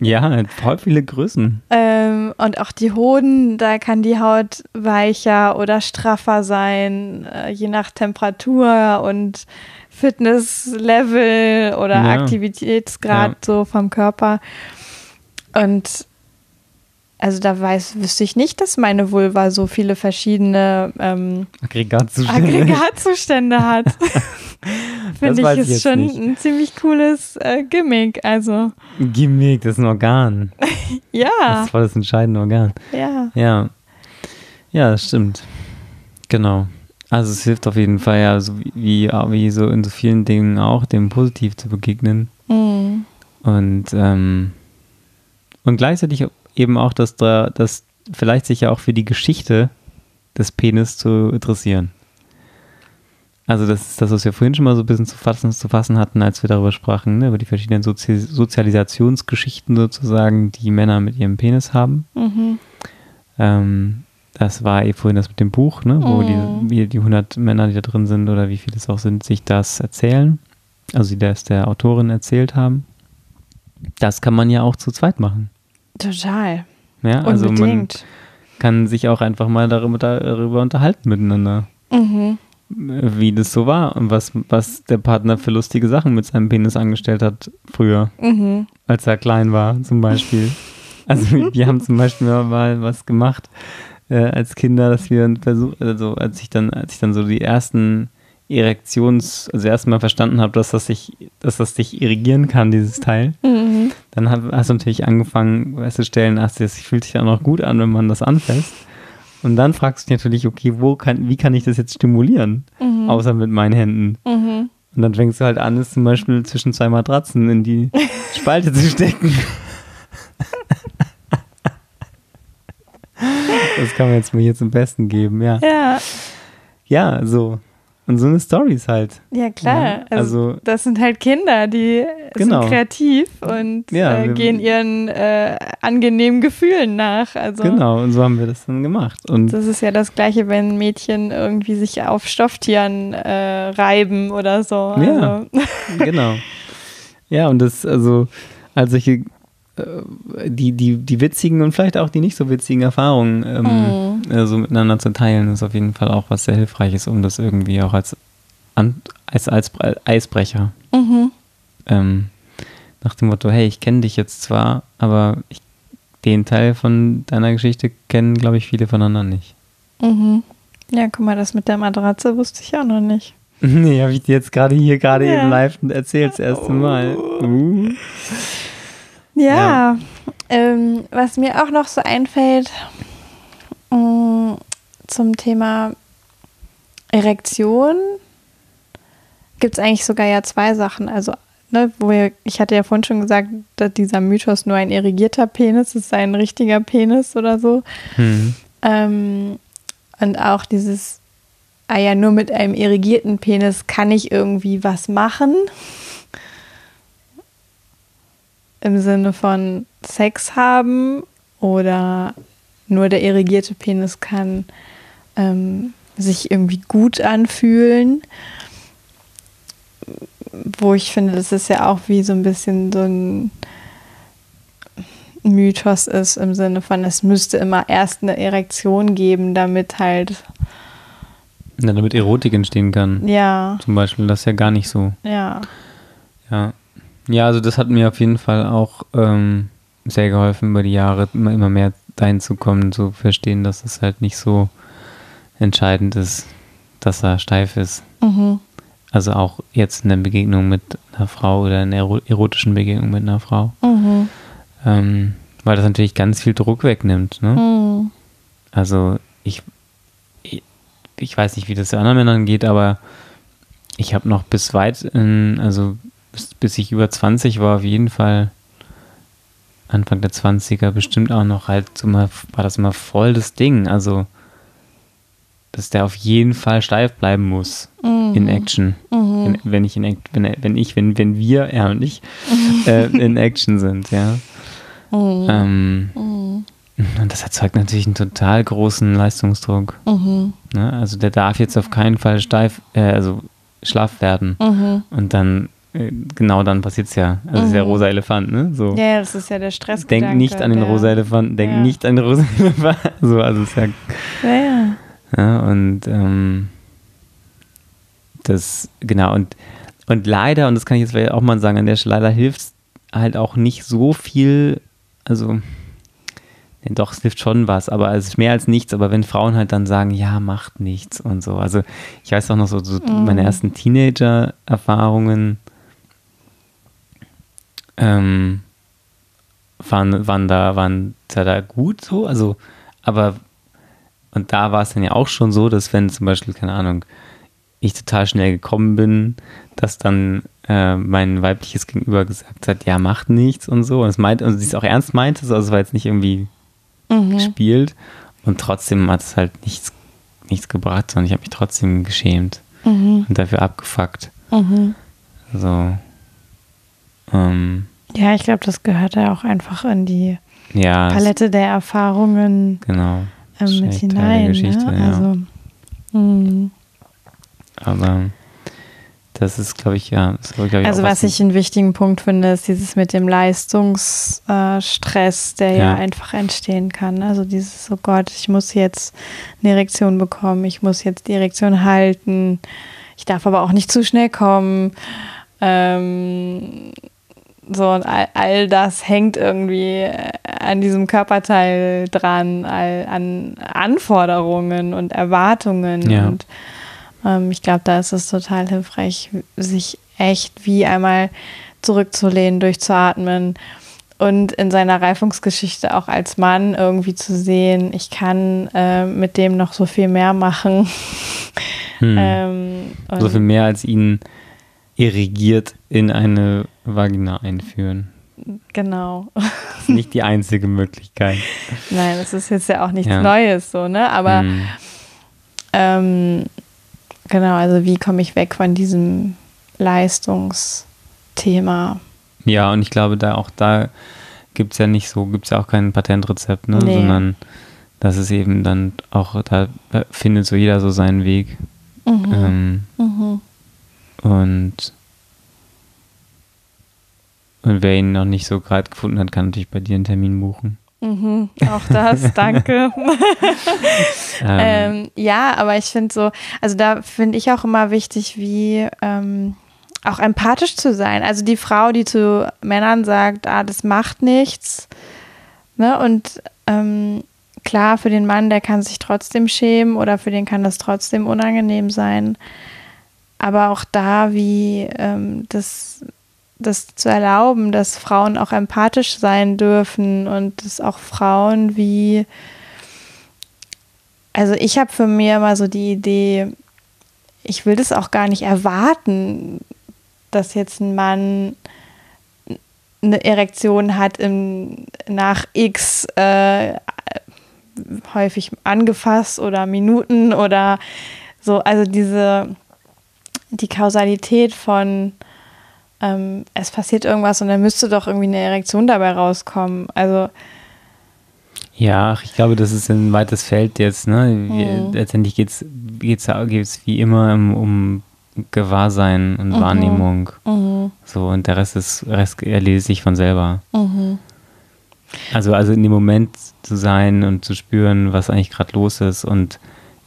Ja, voll viele Größen. Ähm, und auch die Hoden, da kann die Haut weicher oder straffer sein, äh, je nach Temperatur und Fitnesslevel oder ja. Aktivitätsgrad ja. so vom Körper. Und also da weiß, wüsste ich nicht, dass meine Vulva so viele verschiedene ähm, Aggregatzustände. Aggregatzustände hat. [LAUGHS] Finde ich ist schon nicht. ein ziemlich cooles äh, Gimmick. Also. Gimmick, das ist ein Organ. [LAUGHS] ja. Das ist voll das entscheidende Organ. Ja. Ja. Ja, das stimmt. Genau. Also es hilft auf jeden Fall ja, so wie, wie so in so vielen Dingen auch, dem positiv zu begegnen. Mhm. Und, ähm, und gleichzeitig eben auch, dass da, dass vielleicht sich ja auch für die Geschichte des Penis zu interessieren. Also das ist das, was wir vorhin schon mal so ein bisschen zu fassen, zu fassen hatten, als wir darüber sprachen, ne, über die verschiedenen Sozi Sozialisationsgeschichten sozusagen, die Männer mit ihrem Penis haben. Mhm. Ähm, das war eh vorhin das mit dem Buch, ne, wo mhm. die, die 100 Männer, die da drin sind oder wie viele es auch sind, sich das erzählen. Also die das der Autorin erzählt haben. Das kann man ja auch zu zweit machen. Total. Ja, also Unbedingt. man kann sich auch einfach mal darüber, darüber unterhalten miteinander. Mhm wie das so war und was, was der Partner für lustige Sachen mit seinem Penis angestellt hat früher, mhm. als er klein war zum Beispiel. [LAUGHS] Also wir haben zum Beispiel mal was gemacht äh, als Kinder, dass wir versucht, also als ich dann, als ich dann so die ersten Erektions, also erstmal verstanden habe, dass das sich, dass das dich irrigieren kann, dieses Teil, mhm. dann hast du natürlich angefangen festzustellen, ach, das fühlt sich ja noch gut an, wenn man das anfasst. Und dann fragst du dich natürlich, okay, wo kann, wie kann ich das jetzt stimulieren? Mhm. Außer mit meinen Händen. Mhm. Und dann fängst du halt an, es zum Beispiel zwischen zwei Matratzen in die [LAUGHS] Spalte zu stecken. das kann man jetzt mir hier zum Besten geben, ja. Ja. Ja, so. Und so eine Stories halt. Ja, klar. Ja, also, also, das sind halt Kinder, die genau. sind kreativ und ja, äh, gehen ihren äh, angenehmen Gefühlen nach. Also, genau, und so haben wir das dann gemacht. Und das ist ja das Gleiche, wenn Mädchen irgendwie sich auf Stofftieren äh, reiben oder so. Also. Ja, genau. [LAUGHS] Ja, und das, also, als solche die, die, die witzigen und vielleicht auch die nicht so witzigen Erfahrungen ähm, mhm. also miteinander zu teilen, ist auf jeden Fall auch was sehr Hilfreiches, um das irgendwie auch als, als, als Eisbrecher. Mhm. Ähm, nach dem Motto, hey, ich kenne dich jetzt zwar, aber ich, den Teil von deiner Geschichte kennen, glaube ich, viele von anderen nicht. Mhm. Ja, guck mal, das mit der Matratze wusste ich auch noch nicht. [LAUGHS] Nee, habe ich dir jetzt gerade hier gerade ja. eben live erzählt, das erste Mal. Uh. Ja, ja. Ähm, was mir auch noch so einfällt mh, mm, zum Thema Erektion, gibt es eigentlich sogar ja zwei Sachen. Also, ne, wo wir, ich hatte ja vorhin schon gesagt, dass dieser Mythos nur ein irrigierter Penis ist, ein richtiger Penis oder so. Hm. Ähm, und auch dieses, ah ja, nur mit einem irrigierten Penis kann ich irgendwie was machen im Sinne von Sex haben oder nur der irrigierte Penis kann ähm, sich irgendwie gut anfühlen. Wo ich finde, das ist ja auch wie so ein bisschen so ein Mythos ist im Sinne von, es müsste immer erst eine Erektion geben, damit halt. Ja, damit Erotik entstehen kann. Ja. Zum Beispiel, das ist ja gar nicht so. Ja. Ja. Ja, also das hat mir auf jeden Fall auch ähm, sehr geholfen über die Jahre, immer, immer mehr dahin zu kommen, zu verstehen, dass es halt nicht so entscheidend ist, dass er steif ist. Mhm. Also auch jetzt in der Begegnung mit einer Frau oder in der erotischen Begegnung mit einer Frau. Mhm. Ähm, weil das natürlich ganz viel Druck wegnimmt. Ne? Mhm. Also ich, ich, ich weiß nicht, wie das anderen Männern geht, aber ich habe noch bis weit, in, also bis, bis ich über 20 war, auf jeden Fall Anfang der 20er bestimmt auch noch halt so immer, war das immer voll das Ding. Also, dass der auf jeden Fall steif bleiben muss Mhm. in Action. Mhm. Wenn, wenn ich in wenn, wenn ich, wenn, wenn wir, er und ich, äh, [LAUGHS] in Action sind, ja. Mhm. Ähm, Mhm. und das erzeugt natürlich einen total großen Leistungsdruck. Mhm. Ne? Also der darf jetzt auf keinen Fall steif, äh, also schlaff werden. Mhm. Und dann, genau dann passiert es ja. Also das ist der Mhm. rosa Elefant, ne? So. Ja, das ist ja der Stress. Denk nicht an den rosa Elefanten, denk Ja. nicht an den rosa [LAUGHS] Elefanten. So, also es ist ja, Ja, ja. ja und ähm, das, genau, und, und leider, und das kann ich jetzt vielleicht auch mal sagen, an der Stelle, leider hilft es halt auch nicht so viel, also, ne, doch, es hilft schon was, aber es ist mehr als nichts, aber wenn Frauen halt dann sagen, ja, macht nichts und so, also ich weiß auch noch so, so Mhm. meine ersten Teenager-Erfahrungen, ähm, waren, waren da, waren da, da gut so, also, aber, und da war es dann ja auch schon so, dass wenn zum Beispiel, keine Ahnung, ich total schnell gekommen bin, dass dann äh, mein weibliches Gegenüber gesagt hat, ja, macht nichts und so. Und es meint, und sie es auch ernst meinte, so, also es war jetzt nicht irgendwie Mhm. gespielt. Und trotzdem hat es halt nichts, nichts gebracht, sondern ich habe mich trotzdem geschämt Mhm. und dafür abgefuckt. Mhm. So. Ähm, Ja, ich glaube, das gehört ja auch einfach in die ja, Palette der Erfahrungen genau. ähm, mit hinein. Geschichte, ne? Also, mh. Aber das ist, glaube ich, ja. Ist, glaub ich, also auch was ich einen wichtigen Punkt finde, ist dieses mit dem Leistungsstress, der ja. Ja. einfach entstehen kann. Also dieses, oh Gott, ich muss jetzt eine Erektion bekommen, ich muss jetzt die Erektion halten, ich darf aber auch nicht zu schnell kommen. Ähm, so, und all, all das hängt irgendwie äh, an diesem Körperteil dran, all, an Anforderungen und Erwartungen. Ja. Und ähm, ich glaube, da ist es total hilfreich, sich echt wie einmal zurückzulehnen, durchzuatmen und in seiner Reifungsgeschichte auch als Mann irgendwie zu sehen, ich kann äh, mit dem noch so viel mehr machen. Hm. [LAUGHS] Ähm, so viel mehr als ihn irrigiert in eine Vagina einführen. Genau. Das ist nicht die einzige Möglichkeit. [LAUGHS] Nein, das ist jetzt ja auch nichts Ja. Neues, so, ne? Aber Hm. ähm, genau, also wie komme ich weg von diesem Leistungsthema? Ja, und ich glaube, da auch da gibt es ja nicht so, gibt es ja auch kein Patentrezept, ne? Nee. Sondern das ist eben dann auch, da findet so jeder so seinen Weg. Mhm. Ähm, Mhm. Und, und wer ihn noch nicht so gerade gefunden hat, kann natürlich bei dir einen Termin buchen. Mhm. Auch das, [LAUGHS] danke. Ähm, Ähm, ja, aber ich finde so, also da finde ich auch immer wichtig, wie ähm, auch empathisch zu sein. Also die Frau, die zu Männern sagt, ah, das macht nichts. Ne? Und ähm, klar, für den Mann, der kann sich trotzdem schämen oder für den kann das trotzdem unangenehm sein. Aber auch da, wie ähm, das, das zu erlauben, dass Frauen auch empathisch sein dürfen und dass auch Frauen wie also ich habe für mir immer so die Idee, ich will das auch gar nicht erwarten, dass jetzt ein Mann eine Erektion hat im, nach X äh, häufig angefasst oder Minuten oder so. Also diese die Kausalität von ähm, es passiert irgendwas und dann müsste doch irgendwie eine Erektion dabei rauskommen. Also Ja, ich glaube, das ist ein weites Feld jetzt. Ne? Mhm. Letztendlich geht es geht's, geht's wie immer um, um Gewahrsein und mhm. Wahrnehmung. Mhm. So, und der Rest ist, Rest erledigt sich von selber. Mhm. Also, also in dem Moment zu sein und zu spüren, was eigentlich gerade los ist und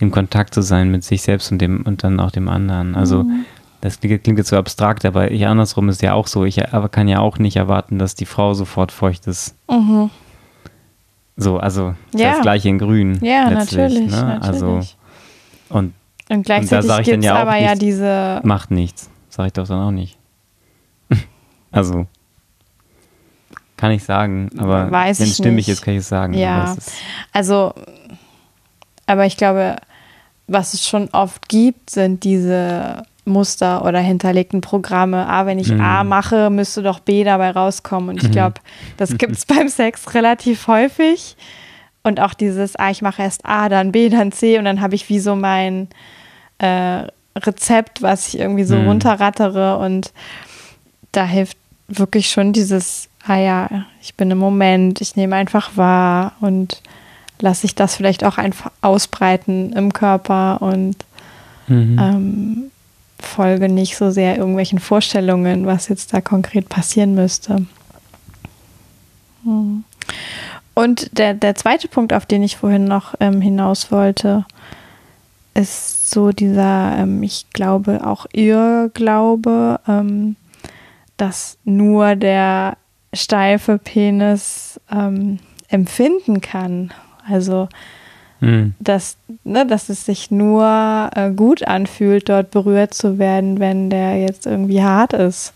in Kontakt zu sein mit sich selbst und dem und dann auch dem anderen. Also mhm. das klingt, klingt jetzt so abstrakt, aber ich andersrum ist ja auch so. Ich aber kann ja auch nicht erwarten, dass die Frau sofort feucht ist. Mhm. So, also ja. das gleiche in Grün. Ja, natürlich, ne? natürlich. Also und, und gleichzeitig gibt es ja aber ja diese. Macht nichts. Sag ich doch dann auch nicht. [LAUGHS] also kann ich sagen, aber Weiß wenn es stimmig ist, kann ich es sagen. Ja, also, aber ich glaube, was es schon oft gibt, sind diese Muster oder hinterlegten Programme. Ah, wenn ich mhm. A mache, müsste doch B dabei rauskommen. Und ich mhm. glaube, das [LAUGHS] gibt es beim Sex relativ häufig. Und auch dieses, ah, ich mache erst A, dann B, dann C und dann habe ich wie so mein äh, Rezept, was ich irgendwie so mhm. runterrattere. Und da hilft wirklich schon dieses ah ja, ich bin im Moment, ich nehme einfach wahr und lasse ich das vielleicht auch einfach ausbreiten im Körper und mhm. ähm, folge nicht so sehr irgendwelchen Vorstellungen, was jetzt da konkret passieren müsste. Mhm. Und der, der zweite Punkt, auf den ich vorhin noch ähm, hinaus wollte, ist so dieser, ähm, ich glaube, auch Irrglaube, ähm, dass nur der steife Penis ähm, empfinden kann. Also, mhm. dass, ne, dass es sich nur äh, gut anfühlt, dort berührt zu werden, wenn der jetzt irgendwie hart ist.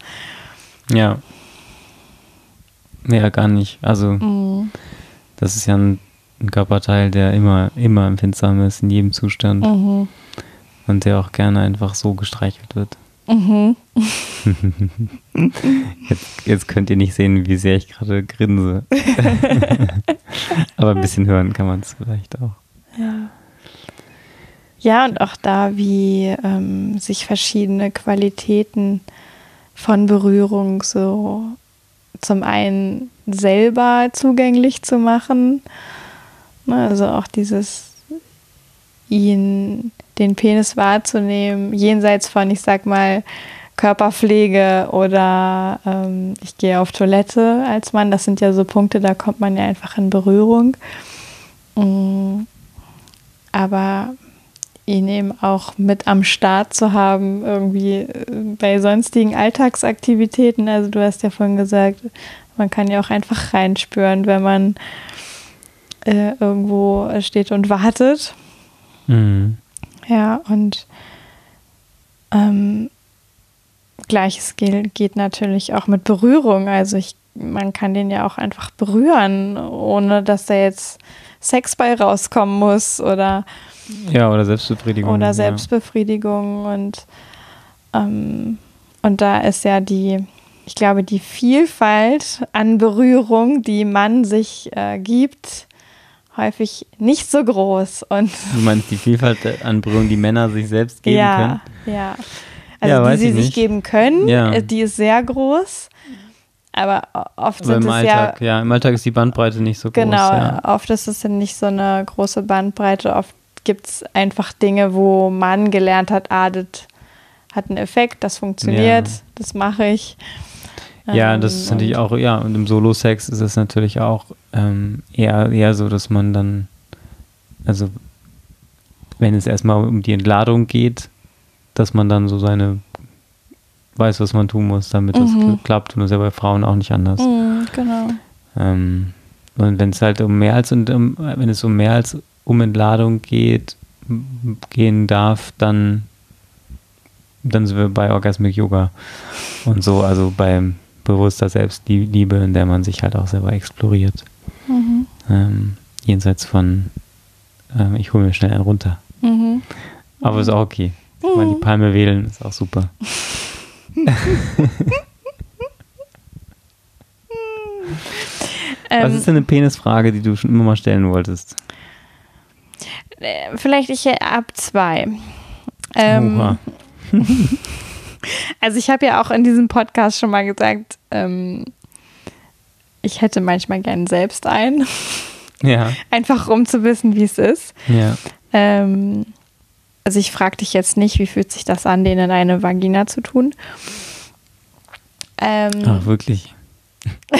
Ja. Ja, gar nicht. Also, mhm. das ist ja ein, ein, Körperteil, der immer, immer empfindsam ist, in jedem Zustand. Mhm. Und der auch gerne einfach so gestreichelt wird. Mhm. [LAUGHS] Jetzt, jetzt, könnt ihr nicht sehen, wie sehr ich gerade grinse. [LAUGHS] Aber ein bisschen hören kann man es vielleicht auch. Ja. Ja, und auch da, wie ähm, sich verschiedene Qualitäten von Berührung so zum einen selber zugänglich zu machen. Ne, also auch dieses ihn den Penis wahrzunehmen, jenseits von, ich sag mal, Körperpflege oder ähm, ich gehe auf Toilette als Mann. Das sind ja so Punkte, da kommt man ja einfach in Berührung. Mhm. Aber ihn eben auch mit am Start zu haben, irgendwie äh, bei sonstigen Alltagsaktivitäten. Also du hast ja vorhin gesagt, man kann ja auch einfach reinspüren, wenn man äh, irgendwo steht und wartet. Mhm. Ja, und ähm, Gleiches geht natürlich auch mit Berührung. Also ich, man kann den ja auch einfach berühren, ohne dass da jetzt Sex bei rauskommen muss oder ja oder Selbstbefriedigung oder Selbstbefriedigung ja. und ähm, und da ist ja die ich glaube die Vielfalt an Berührung, die man sich äh, gibt, häufig nicht so groß. Und [LAUGHS] du meinst die Vielfalt an Berührung, die Männer sich selbst geben ja, können? Ja, also ja, die sie sich geben können, ja. Äh, die ist sehr groß. Aber oft Aber sind im es Alltag, ja, ja, im Alltag ist die Bandbreite nicht so genau, groß. Genau, ja. oft ist es nicht so eine große Bandbreite. Oft gibt es einfach Dinge, wo man gelernt hat, ah, das hat einen Effekt, das funktioniert, das mache ich. Ja, das ist natürlich auch, ja, und im Solo-Sex ist es natürlich auch ähm, eher, eher so, dass man dann, also wenn es erstmal um die Entladung geht, dass man dann so seine weiß, was man tun muss, damit mhm. das klappt. Und das ist ja bei Frauen auch nicht anders. Mhm, genau. Ähm, und wenn es halt um mehr als und um, wenn es um mehr als um Entladung geht, gehen darf, dann dann sind wir bei Orgasmic Yoga und so, also beim bewusster Selbstliebe, in der man sich halt auch selber exploriert. Mhm. Ähm, jenseits von, ähm, ich hole mir schnell einen runter. Mhm. Aber ist auch okay. Mhm. Mal die Palme wählen ist auch super. [LAUGHS] Was ist denn eine Penisfrage, die du schon immer mal stellen wolltest? Äh, vielleicht ich ab zwei. Ähm, [LAUGHS] Also ich habe ja auch in diesem Podcast schon mal gesagt, ähm, ich hätte manchmal gern selbst einen. Ja. Einfach um zu wissen, wie es ist. Ja. Ähm, also ich frage dich jetzt nicht, wie fühlt sich das an, den in eine Vagina zu tun. Ähm, Ach, wirklich. [LAUGHS]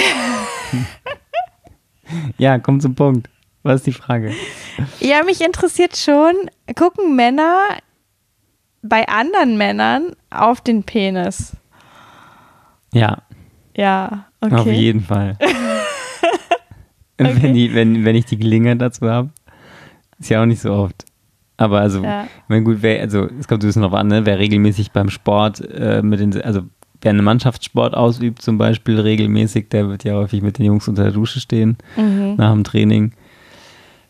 ja, komm zum Punkt. Was ist die Frage? Ja, mich interessiert schon, gucken Männer bei anderen Männern auf den Penis? Ja, Ja, okay. auf jeden Fall. [LAUGHS] Okay. wenn, die, wenn, wenn ich die Gelegenheit dazu habe. Ist ja auch nicht so oft. Aber also, Ja. meine, gut, wer, also es kommt ein bisschen drauf an, ne? wer regelmäßig beim Sport äh, mit den, also wer einen Mannschaftssport ausübt, zum Beispiel regelmäßig, der wird ja häufig mit den Jungs unter der Dusche stehen Mhm. nach dem Training.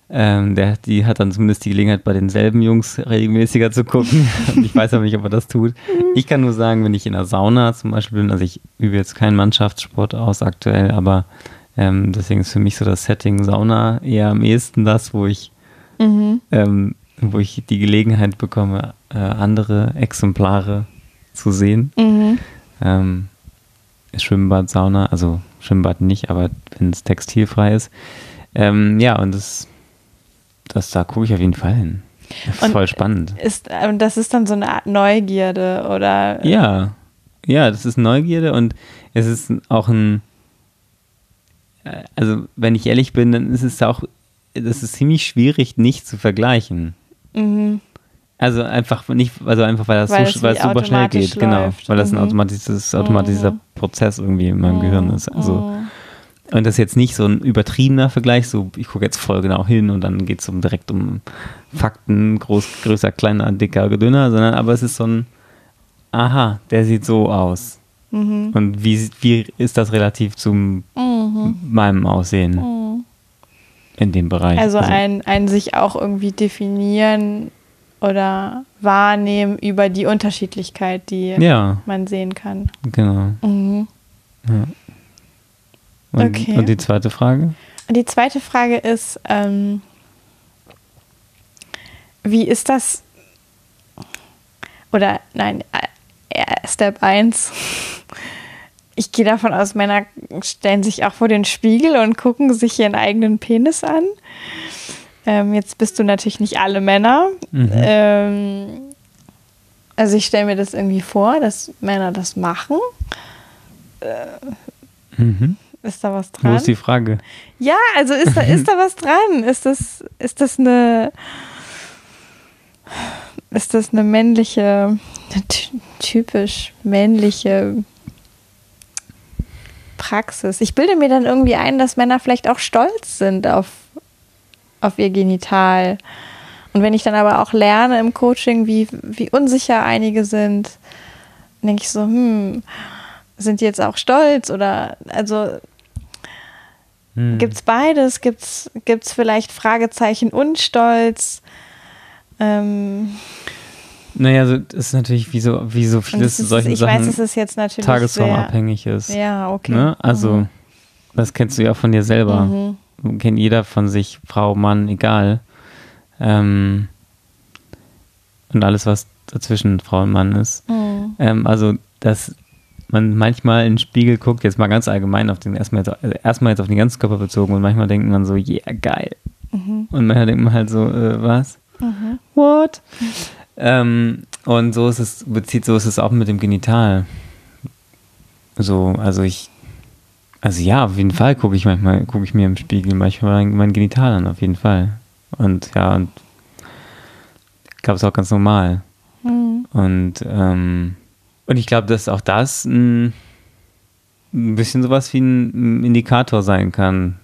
Ähm, der, die hat dann zumindest die Gelegenheit, bei denselben Jungs regelmäßiger zu gucken. [LAUGHS] Ich weiß aber nicht, ob er das tut. Ich kann nur sagen, wenn ich in der Sauna zum Beispiel bin, also ich übe jetzt keinen Mannschaftssport aus aktuell, aber ähm, deswegen ist für mich so das Setting Sauna eher am ehesten das, wo ich, Mhm. ähm, wo ich die Gelegenheit bekomme, äh, andere Exemplare zu sehen. Mhm. Ähm, Schwimmbad, Sauna, also Schwimmbad nicht, aber wenn es textilfrei ist. Ähm, ja, und das, das da gucke ich auf jeden Fall hin. Das ist Und voll spannend. Ist, ähm, das ist dann so eine Art Neugierde oder Ja, ja, das ist Neugierde und es ist auch ein, äh, also wenn ich ehrlich bin, dann ist es auch, das ist ziemlich schwierig, nicht zu vergleichen. Mhm. Also einfach nicht, also einfach weil das, Weil so, es weil es super schnell geht, genau, läuft. weil das ein Mhm. automatisches, automatischer Mhm. Prozess irgendwie in meinem Gehirn ist. Also Mhm. Und das ist jetzt nicht so ein übertriebener Vergleich, so ich gucke jetzt voll genau hin und dann geht es um, direkt um Fakten, groß, größer, kleiner, dicker, dünner, sondern aber es ist so ein, aha, der sieht so aus. Mhm. Und wie, wie ist das relativ zu Mhm. meinem Aussehen Mhm. in dem Bereich? Also ein, ein sich auch irgendwie definieren oder wahrnehmen über die Unterschiedlichkeit, die ja, man sehen kann. genau. Mhm. Und, Okay. und die zweite Frage? Und die zweite Frage ist, ähm, wie ist das, oder nein, äh, Step 1. [LAUGHS] Ich gehe davon aus, Männer stellen sich auch vor den Spiegel und gucken sich ihren eigenen Penis an. Ähm, jetzt bist du natürlich nicht alle Männer. Mhm. Ähm, also ich stelle mir das irgendwie vor, dass Männer das machen. Mhm. Ist da was Wo dran? ist die Frage? Ja, also ist da, ist da was dran? Ist das, ist das eine. Ist das eine männliche, eine typisch männliche Praxis? Ich bilde mir dann irgendwie ein, dass Männer vielleicht auch stolz sind auf, auf ihr Genital. Und wenn ich dann aber auch lerne im Coaching, wie, wie unsicher einige sind, denke ich so, hm, sind die jetzt auch stolz? Oder also Hm. Gibt's beides? Gibt's, gibt's vielleicht Fragezeichen und Stolz? Ähm, Naja, so, das ist natürlich wie so, wie so vieles es ist, solchen ich Sachen weiß, es ist jetzt natürlich tagesformabhängig ist. Sehr, ja, okay. Ne? Also, Mhm. das kennst du ja von dir selber. Mhm. Kennt jeder von sich, Frau, Mann, egal. Ähm, und alles, was dazwischen Frau und Mann ist. Mhm. Ähm, also, dass man manchmal in den Spiegel guckt, jetzt mal ganz allgemein auf den, erstmal jetzt, also erstmal jetzt auf den ganzen Körper bezogen und manchmal denkt man so, yeah, geil. Mhm. Und manchmal denkt man halt so, äh, was? Mhm. What? Ähm, und so ist es, bezieht, so ist es auch mit dem Genital. So, also ich, also ja, auf jeden Fall gucke ich manchmal, gucke ich mir im Spiegel manchmal mein, Genital an, auf jeden Fall. Und ja, und ich glaube, es ist auch ganz normal. Mhm. Und, ähm, und ich glaube, dass auch das ein, ein bisschen sowas wie ein Indikator sein kann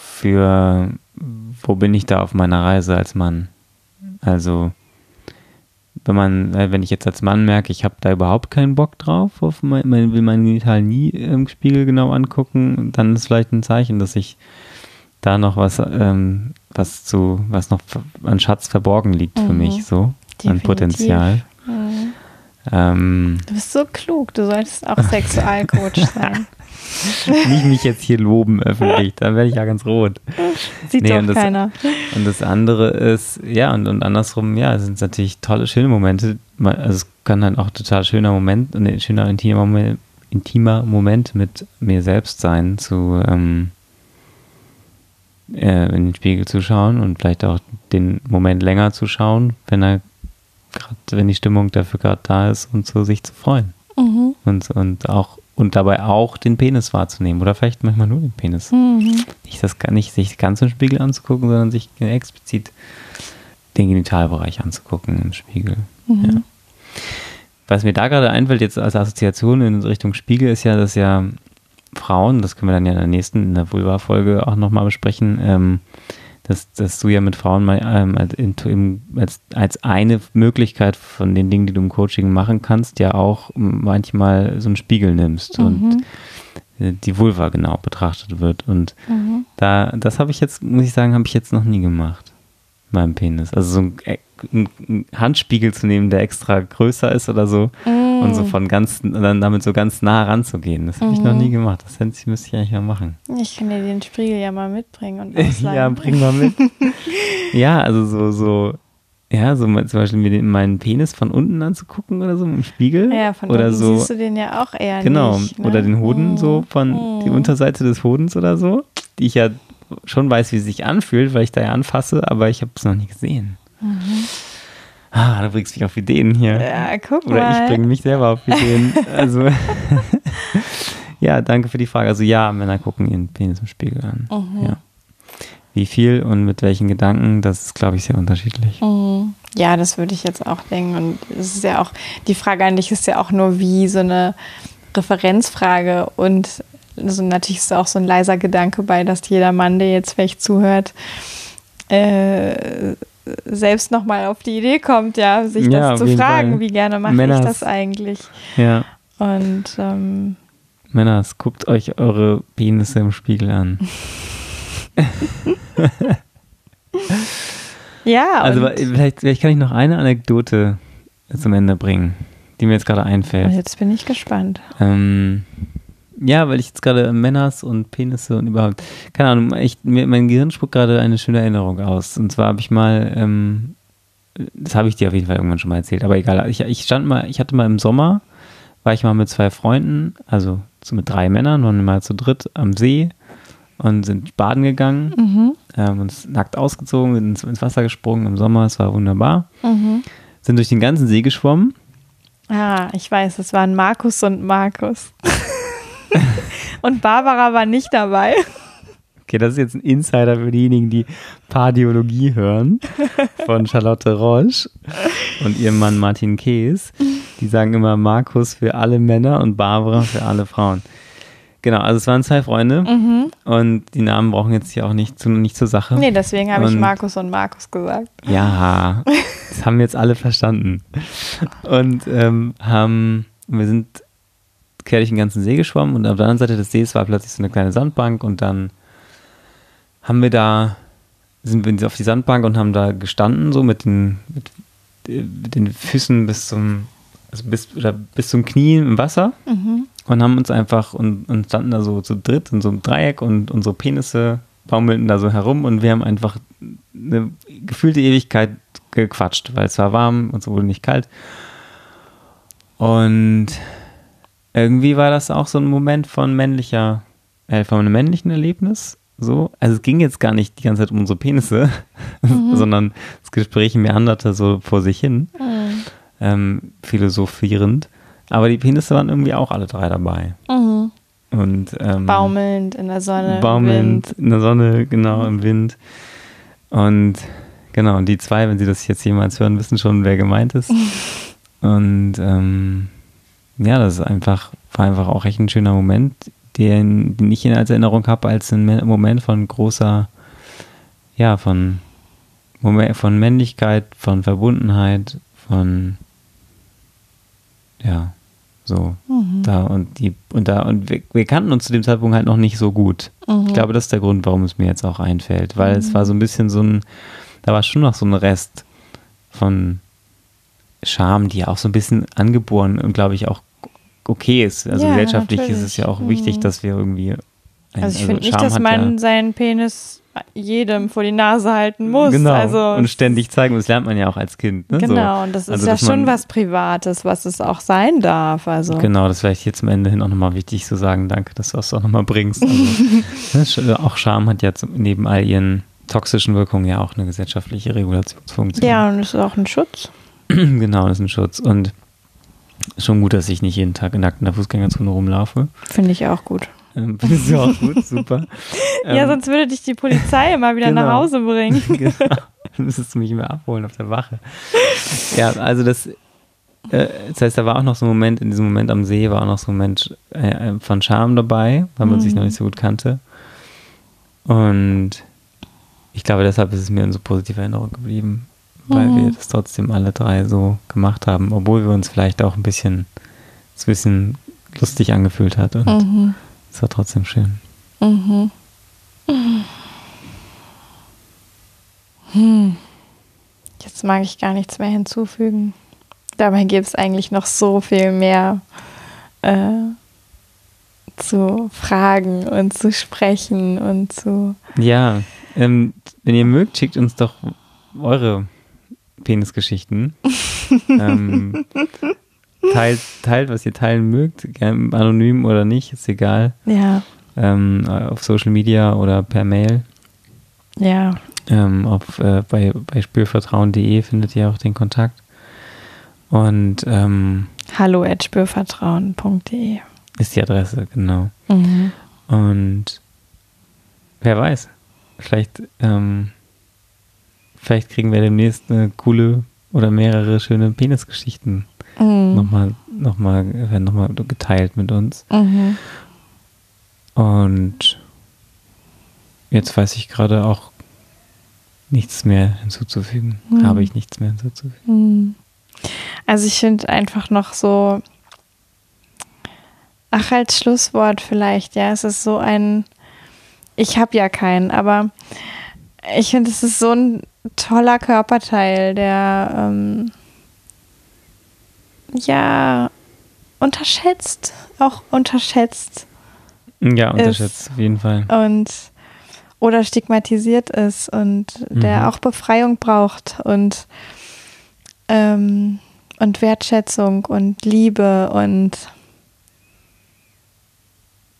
für, wo bin ich da auf meiner Reise als Mann. Also, wenn man, äh, wenn ich jetzt als Mann merke, ich habe da überhaupt keinen Bock drauf, auf mein, will mein Genital nie im Spiegel genau angucken, dann ist vielleicht ein Zeichen, dass ich da noch was, ähm, was zu, was noch an Schatz verborgen liegt für Mhm. mich, so, an Definitiv. Potenzial. Ähm, Du bist so klug, du solltest auch Sexualcoach [LAUGHS] sein. nicht mich jetzt hier loben öffentlich, dann werde ich ja ganz rot. Sieht Nee, und doch das- keiner. Und das andere ist, ja, und, und andersrum, ja, es sind natürlich tolle, schöne Momente. Also es kann dann auch total schöner Moment, ein schöner, intimer Moment, intimer Moment mit mir selbst sein, zu, ähm, äh, in den Spiegel zu schauen und vielleicht auch den Moment länger zu schauen, wenn er gerade, wenn die Stimmung dafür gerade da ist und so sich zu freuen. Mhm. Und, und auch und dabei auch den Penis wahrzunehmen oder vielleicht manchmal nur den Penis. Mhm. Nicht das nicht sich ganz im Spiegel anzugucken, sondern sich explizit den Genitalbereich anzugucken im Spiegel. Mhm. Ja. Was mir da gerade einfällt, jetzt als Assoziation in Richtung Spiegel, ist ja, dass ja Frauen, das können wir dann ja in der nächsten, in der Vulva-Folge auch nochmal besprechen, ähm, dass, dass du ja mit Frauen mal ähm, als, in, als, als eine Möglichkeit von den Dingen, die du im Coaching machen kannst, ja auch manchmal so einen Spiegel nimmst Mhm. und äh, die Vulva genau betrachtet wird. Und Mhm. da, das habe ich jetzt, muss ich sagen, habe ich jetzt noch nie gemacht. Meinem Penis. Also so ein, ein, ein Handspiegel zu nehmen, der extra größer ist oder so Mhm. Und so von ganz, dann damit so ganz nah ranzugehen. Das habe ich noch Mhm. nie gemacht. Das ich- müsste ich eigentlich mal machen. Ich kann dir den Spiegel ja mal mitbringen und [LAUGHS] ja, ausleihen. bring mal mit. [LAUGHS] ja, also so, so, ja, so zum Beispiel mir den, meinen Penis von unten anzugucken oder so im Spiegel. ja, von oder unten so. siehst du den ja auch eher Genau, nicht. ne? oder den Hoden Mhm. so von die Mhm. Unterseite des Hodens oder so, die ich ja schon weiß, wie sie sich anfühlt, weil ich da ja anfasse, aber ich habe es noch nie gesehen. Ah, du bringst mich auf Ideen hier. Ja, guck Oder mal. ich bringe mich selber auf Ideen. Also [LAUGHS] [LAUGHS] ja, danke für die Frage. Also ja, Männer gucken ihren Penis im Spiegel an. Mhm. Ja. Wie viel und mit welchen Gedanken, das ist, glaube ich, sehr unterschiedlich. Mhm. Ja, das würde ich jetzt auch denken. Und es ist ja auch, die Frage an dich ist ja auch nur wie so eine Referenzfrage. Und also natürlich ist auch so ein leiser Gedanke bei, dass jeder Mann, der jetzt vielleicht zuhört, äh, selbst nochmal auf die Idee kommt, ja, sich Ja, das zu fragen, Fall. wie gerne mache Männer- ich das eigentlich? Ja. Und ähm, Männers, guckt euch eure Penisse im Spiegel an. [LAUGHS] ja, Also vielleicht, vielleicht kann ich noch eine Anekdote zum Ende bringen, die mir jetzt gerade einfällt. jetzt bin ich gespannt. Ähm, ja, weil ich jetzt gerade Männers und Penisse und überhaupt, keine Ahnung, ich, mir, mein Gehirn spuckt gerade eine schöne Erinnerung aus. Und zwar habe ich mal, ähm, das habe ich dir auf jeden Fall irgendwann schon mal erzählt, aber egal. Ich, ich stand mal, ich hatte mal im Sommer, war ich mal mit zwei Freunden, also so mit drei Männern, waren wir mal zu dritt am See und sind baden gegangen, Mhm. ähm, uns nackt ausgezogen, sind ins, ins Wasser gesprungen im Sommer, es war wunderbar. Mhm. Sind durch den ganzen See geschwommen Ah, ich weiß, es waren Markus und Markus. [LAUGHS] und Barbara war nicht dabei. Okay, das ist jetzt ein Insider für diejenigen, die Pardiologie hören von Charlotte Roche und ihrem Mann Martin Kees. Die sagen immer Markus für alle Männer und Barbara für alle Frauen. Genau, also es waren zwei Freunde Mhm. und die Namen brauchen jetzt hier auch nicht, zu, nicht zur Sache. Nee, deswegen habe ich Markus und Markus gesagt. Ja, das haben jetzt alle verstanden. Und ähm, haben, wir sind quer durch den ganzen See geschwommen und auf der anderen Seite des Sees war plötzlich so eine kleine Sandbank und dann haben wir da, sind wir auf die Sandbank und haben da gestanden, so mit den, mit, mit den Füßen bis zum, also bis, oder bis zum Knie im Wasser Mhm. und haben uns einfach und, und standen da so zu dritt in so einem Dreieck und unsere Penisse baumelten da so herum und wir haben einfach eine gefühlte Ewigkeit gequatscht, weil es war warm und es wurde nicht kalt. Und irgendwie war das auch so ein Moment von männlicher, äh, von einem männlichen Erlebnis. So, also es ging jetzt gar nicht die ganze Zeit um unsere Penisse, [LAUGHS] sondern das Gespräch meanderte so vor sich hin Mhm. ähm, philosophierend. Aber die Penisse waren irgendwie auch alle drei dabei. Mhm. Und, ähm, Baumelnd in der Sonne. baumelnd Wind. in der Sonne, genau, im Wind. Und genau, und die zwei, wenn sie das jetzt jemals hören, wissen schon, wer gemeint ist. [LAUGHS] und ähm, ja, das ist einfach, war einfach auch echt ein schöner Moment, den, den ich als Erinnerung habe, als ein Me- Moment von großer, ja, von, Moment, von Männlichkeit, von Verbundenheit, von ja, so. Mhm. Da und die, und da, und wir, wir kannten uns zu dem Zeitpunkt halt noch nicht so gut. Mhm. Ich glaube, das ist der Grund, warum es mir jetzt auch einfällt. Weil es war so ein bisschen so ein, da war schon noch so ein Rest von Scham, die ja auch so ein bisschen angeboren und glaube ich auch okay ist. Also Ja, gesellschaftlich ist es natürlich. ja auch wichtig, Mhm. dass wir irgendwie. ein- Also ich finde nicht, dass man ja, seinen Penis jedem vor die Nase halten muss. Genau. Also, und ständig zeigen. Und das lernt man ja auch als Kind. Ne? genau, So. und das ist Also, ja schon was Privates, was es auch sein darf. Also Genau, das vielleicht hier zum Ende hin auch nochmal wichtig zu sagen. Danke, dass du das auch nochmal bringst. Also, [LAUGHS] ne, Sch- auch Scham hat ja zum, neben all ihren toxischen Wirkungen ja auch eine gesellschaftliche Regulationsfunktion. ja, und es ist auch ein Schutz. [CLEARS THROAT] genau, das ist ein Schutz. Und schon gut, dass ich nicht jeden Tag nackt in der Fußgängerzone rumlaufe. Finde ich auch gut. Ähm, [LAUGHS] Findest du auch gut, super. [LAUGHS] ja, Ähm, sonst würde dich die Polizei immer wieder nach genau. Hause bringen. [LAUGHS] genau. Dann müsstest du mich mehr abholen auf der Wache. Ja, also das, äh, das heißt, da war auch noch so ein Moment, in diesem Moment am See war auch noch so ein Moment äh, von Charme dabei, weil man Mhm. sich noch nicht so gut kannte. Und ich glaube, deshalb ist es mir in so positiver Erinnerung geblieben, weil Mhm. wir das trotzdem alle drei so gemacht haben, obwohl wir uns vielleicht auch ein bisschen, ein bisschen lustig angefühlt hat und Mhm. es war trotzdem schön. Mhm. Hm. Jetzt mag ich gar nichts mehr hinzufügen. Dabei gibt es eigentlich noch so viel mehr äh, zu fragen und zu sprechen und zu. Ja, ähm, wenn ihr mögt, schickt uns doch eure Penisgeschichten. [LAUGHS] ähm, teilt, teilt, was ihr teilen mögt, gern anonym oder nicht, ist egal. Ja, Ähm, auf Social Media oder per Mail. ja. Ähm, auf, äh, bei, bei spürvertrauen.de findet ihr auch den Kontakt. Und ähm, Hallo at spürvertrauen.de. ist die Adresse, genau. Mhm. Und wer weiß, vielleicht, ähm, vielleicht kriegen wir demnächst eine coole oder mehrere schöne Penisgeschichten Mhm. nochmal, nochmal, werden nochmal geteilt mit uns. Mhm. Und jetzt weiß ich gerade auch nichts mehr hinzuzufügen. Mhm. Habe ich nichts mehr hinzuzufügen. Hm. Also ich finde einfach noch so, ach als Schlusswort vielleicht, ja, es ist so ein, ich habe ja keinen, aber ich finde, es ist so ein toller Körperteil, der ähm, ja unterschätzt, auch unterschätzt Ja, unterschätzt auf jeden Fall. und oder stigmatisiert ist und der Mhm. auch Befreiung braucht und ähm, und Wertschätzung und Liebe und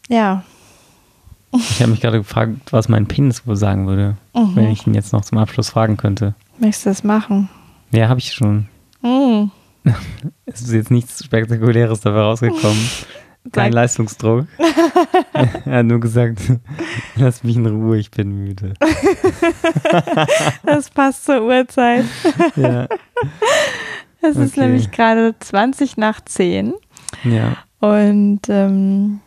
ja. Ich habe mich gerade gefragt, was mein Penis wohl sagen würde, Mhm. wenn ich ihn jetzt noch zum Abschluss fragen könnte. Möchtest du das machen? Ja, habe ich schon. Mhm. [LAUGHS] Es ist jetzt nichts Spektakuläres dabei rausgekommen. [LAUGHS] Kein Leistungsdruck. [LAUGHS] er hat nur gesagt, lass mich in Ruhe, ich bin müde. Das passt zur Uhrzeit. Ja, Es ist Okay. nämlich gerade 20 nach 10 ja, und ähm,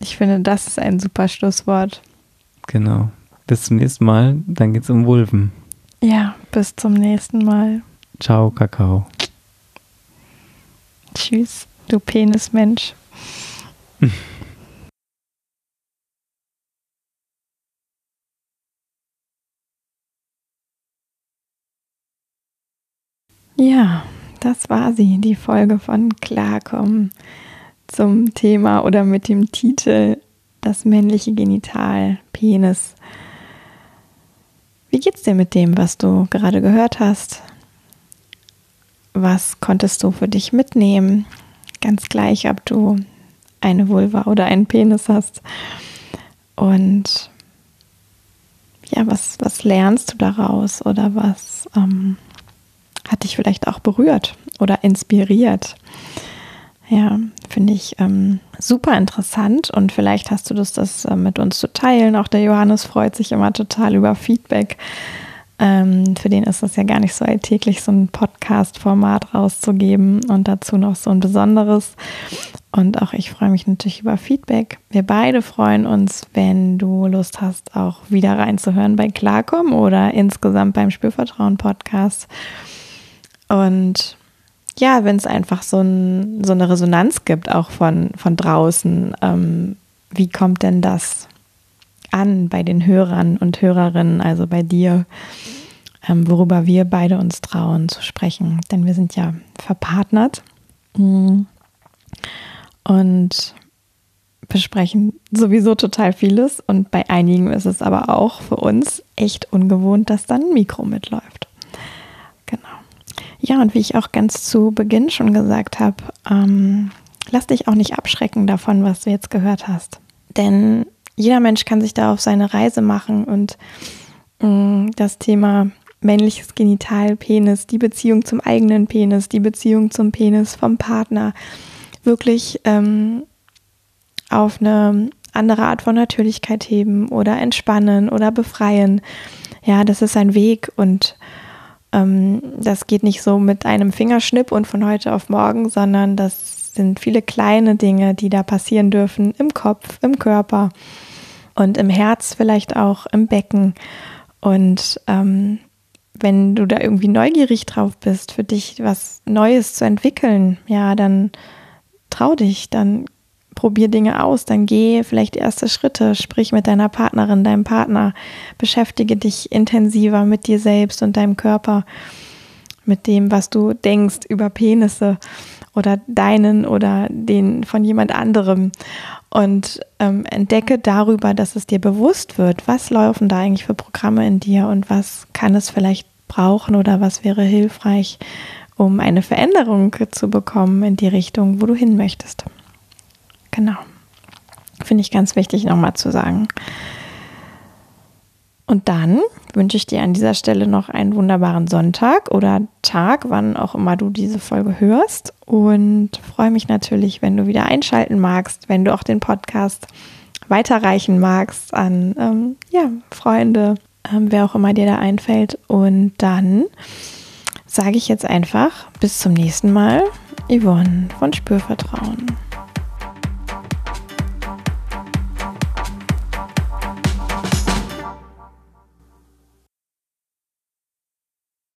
ich finde, das ist ein super Schlusswort. genau. Bis zum nächsten Mal, dann geht's um Wulven. Ja, bis zum nächsten Mal. Ciao, Kakao. Tschüss, du Penismensch. [LAUGHS] Ja, das war sie, die Folge von Klarkommen zum Thema oder mit dem Titel Das männliche Genital, Penis. Wie geht's dir mit dem, was du gerade gehört hast? Was konntest du für dich mitnehmen? Ganz gleich, ob du eine Vulva oder einen Penis hast. Und ja, was, was lernst du daraus oder was ähm, hat dich vielleicht auch berührt oder inspiriert? Ja, finde ich ähm, super interessant und vielleicht hast du Lust, das äh, mit uns zu teilen. Auch der Johannes freut sich immer total über Feedback. Ähm, für den ist es ja gar nicht so alltäglich, so ein Podcast-Format rauszugeben und dazu noch so ein besonderes. Und auch ich freue mich natürlich über Feedback. Wir beide freuen uns, wenn du Lust hast, auch wieder reinzuhören bei Klarkom oder insgesamt beim Spürvertrauen-Podcast. Und ja, wenn es einfach so, ein, so eine Resonanz gibt, auch von, von draußen, ähm, wie kommt denn das an bei den Hörern und Hörerinnen, also bei dir, ähm, worüber wir beide uns trauen zu sprechen? Denn wir sind ja verpartnert. Mhm. Und besprechen sowieso total vieles und bei einigen ist es aber auch für uns echt ungewohnt, dass dann ein Mikro mitläuft. Ja, und wie ich auch ganz zu Beginn schon gesagt habe, ähm, lass dich auch nicht abschrecken davon, was du jetzt gehört hast. Denn jeder Mensch kann sich da auf seine Reise machen und mh, mm, das Thema männliches Genital, Penis, die Beziehung zum eigenen Penis, die Beziehung zum Penis vom Partner wirklich ähm, auf eine andere Art von Natürlichkeit heben oder entspannen oder befreien. Ja, das ist ein Weg und ähm, das geht nicht so mit einem Fingerschnipp und von heute auf morgen, sondern das sind viele kleine Dinge, die da passieren dürfen im Kopf, im Körper und im Herz vielleicht auch, im Becken. Und ähm, wenn du da irgendwie neugierig drauf bist, für dich was Neues zu entwickeln, ja, dann trau dich, dann probier Dinge aus, dann geh vielleicht erste Schritte, sprich mit deiner Partnerin, deinem Partner, beschäftige dich intensiver mit dir selbst und deinem Körper, mit dem, was du denkst über Penisse oder deinen oder den von jemand anderem und ähm, entdecke darüber, dass es dir bewusst wird, was laufen da eigentlich für Programme in dir und was kann es vielleicht brauchen oder was wäre hilfreich, um eine Veränderung zu bekommen in die Richtung, wo du hin möchtest. Genau. Finde ich ganz wichtig nochmal zu sagen. Und dann wünsche ich dir an dieser Stelle noch einen wunderbaren Sonntag oder Tag, wann auch immer du diese Folge hörst. Und freue mich natürlich, wenn du wieder einschalten magst, wenn du auch den Podcast weiterreichen magst an ähm, ja, Freunde, ähm, wer auch immer dir da einfällt. Und dann sage ich jetzt einfach bis zum nächsten Mal. Yvonne von Spürvertrauen.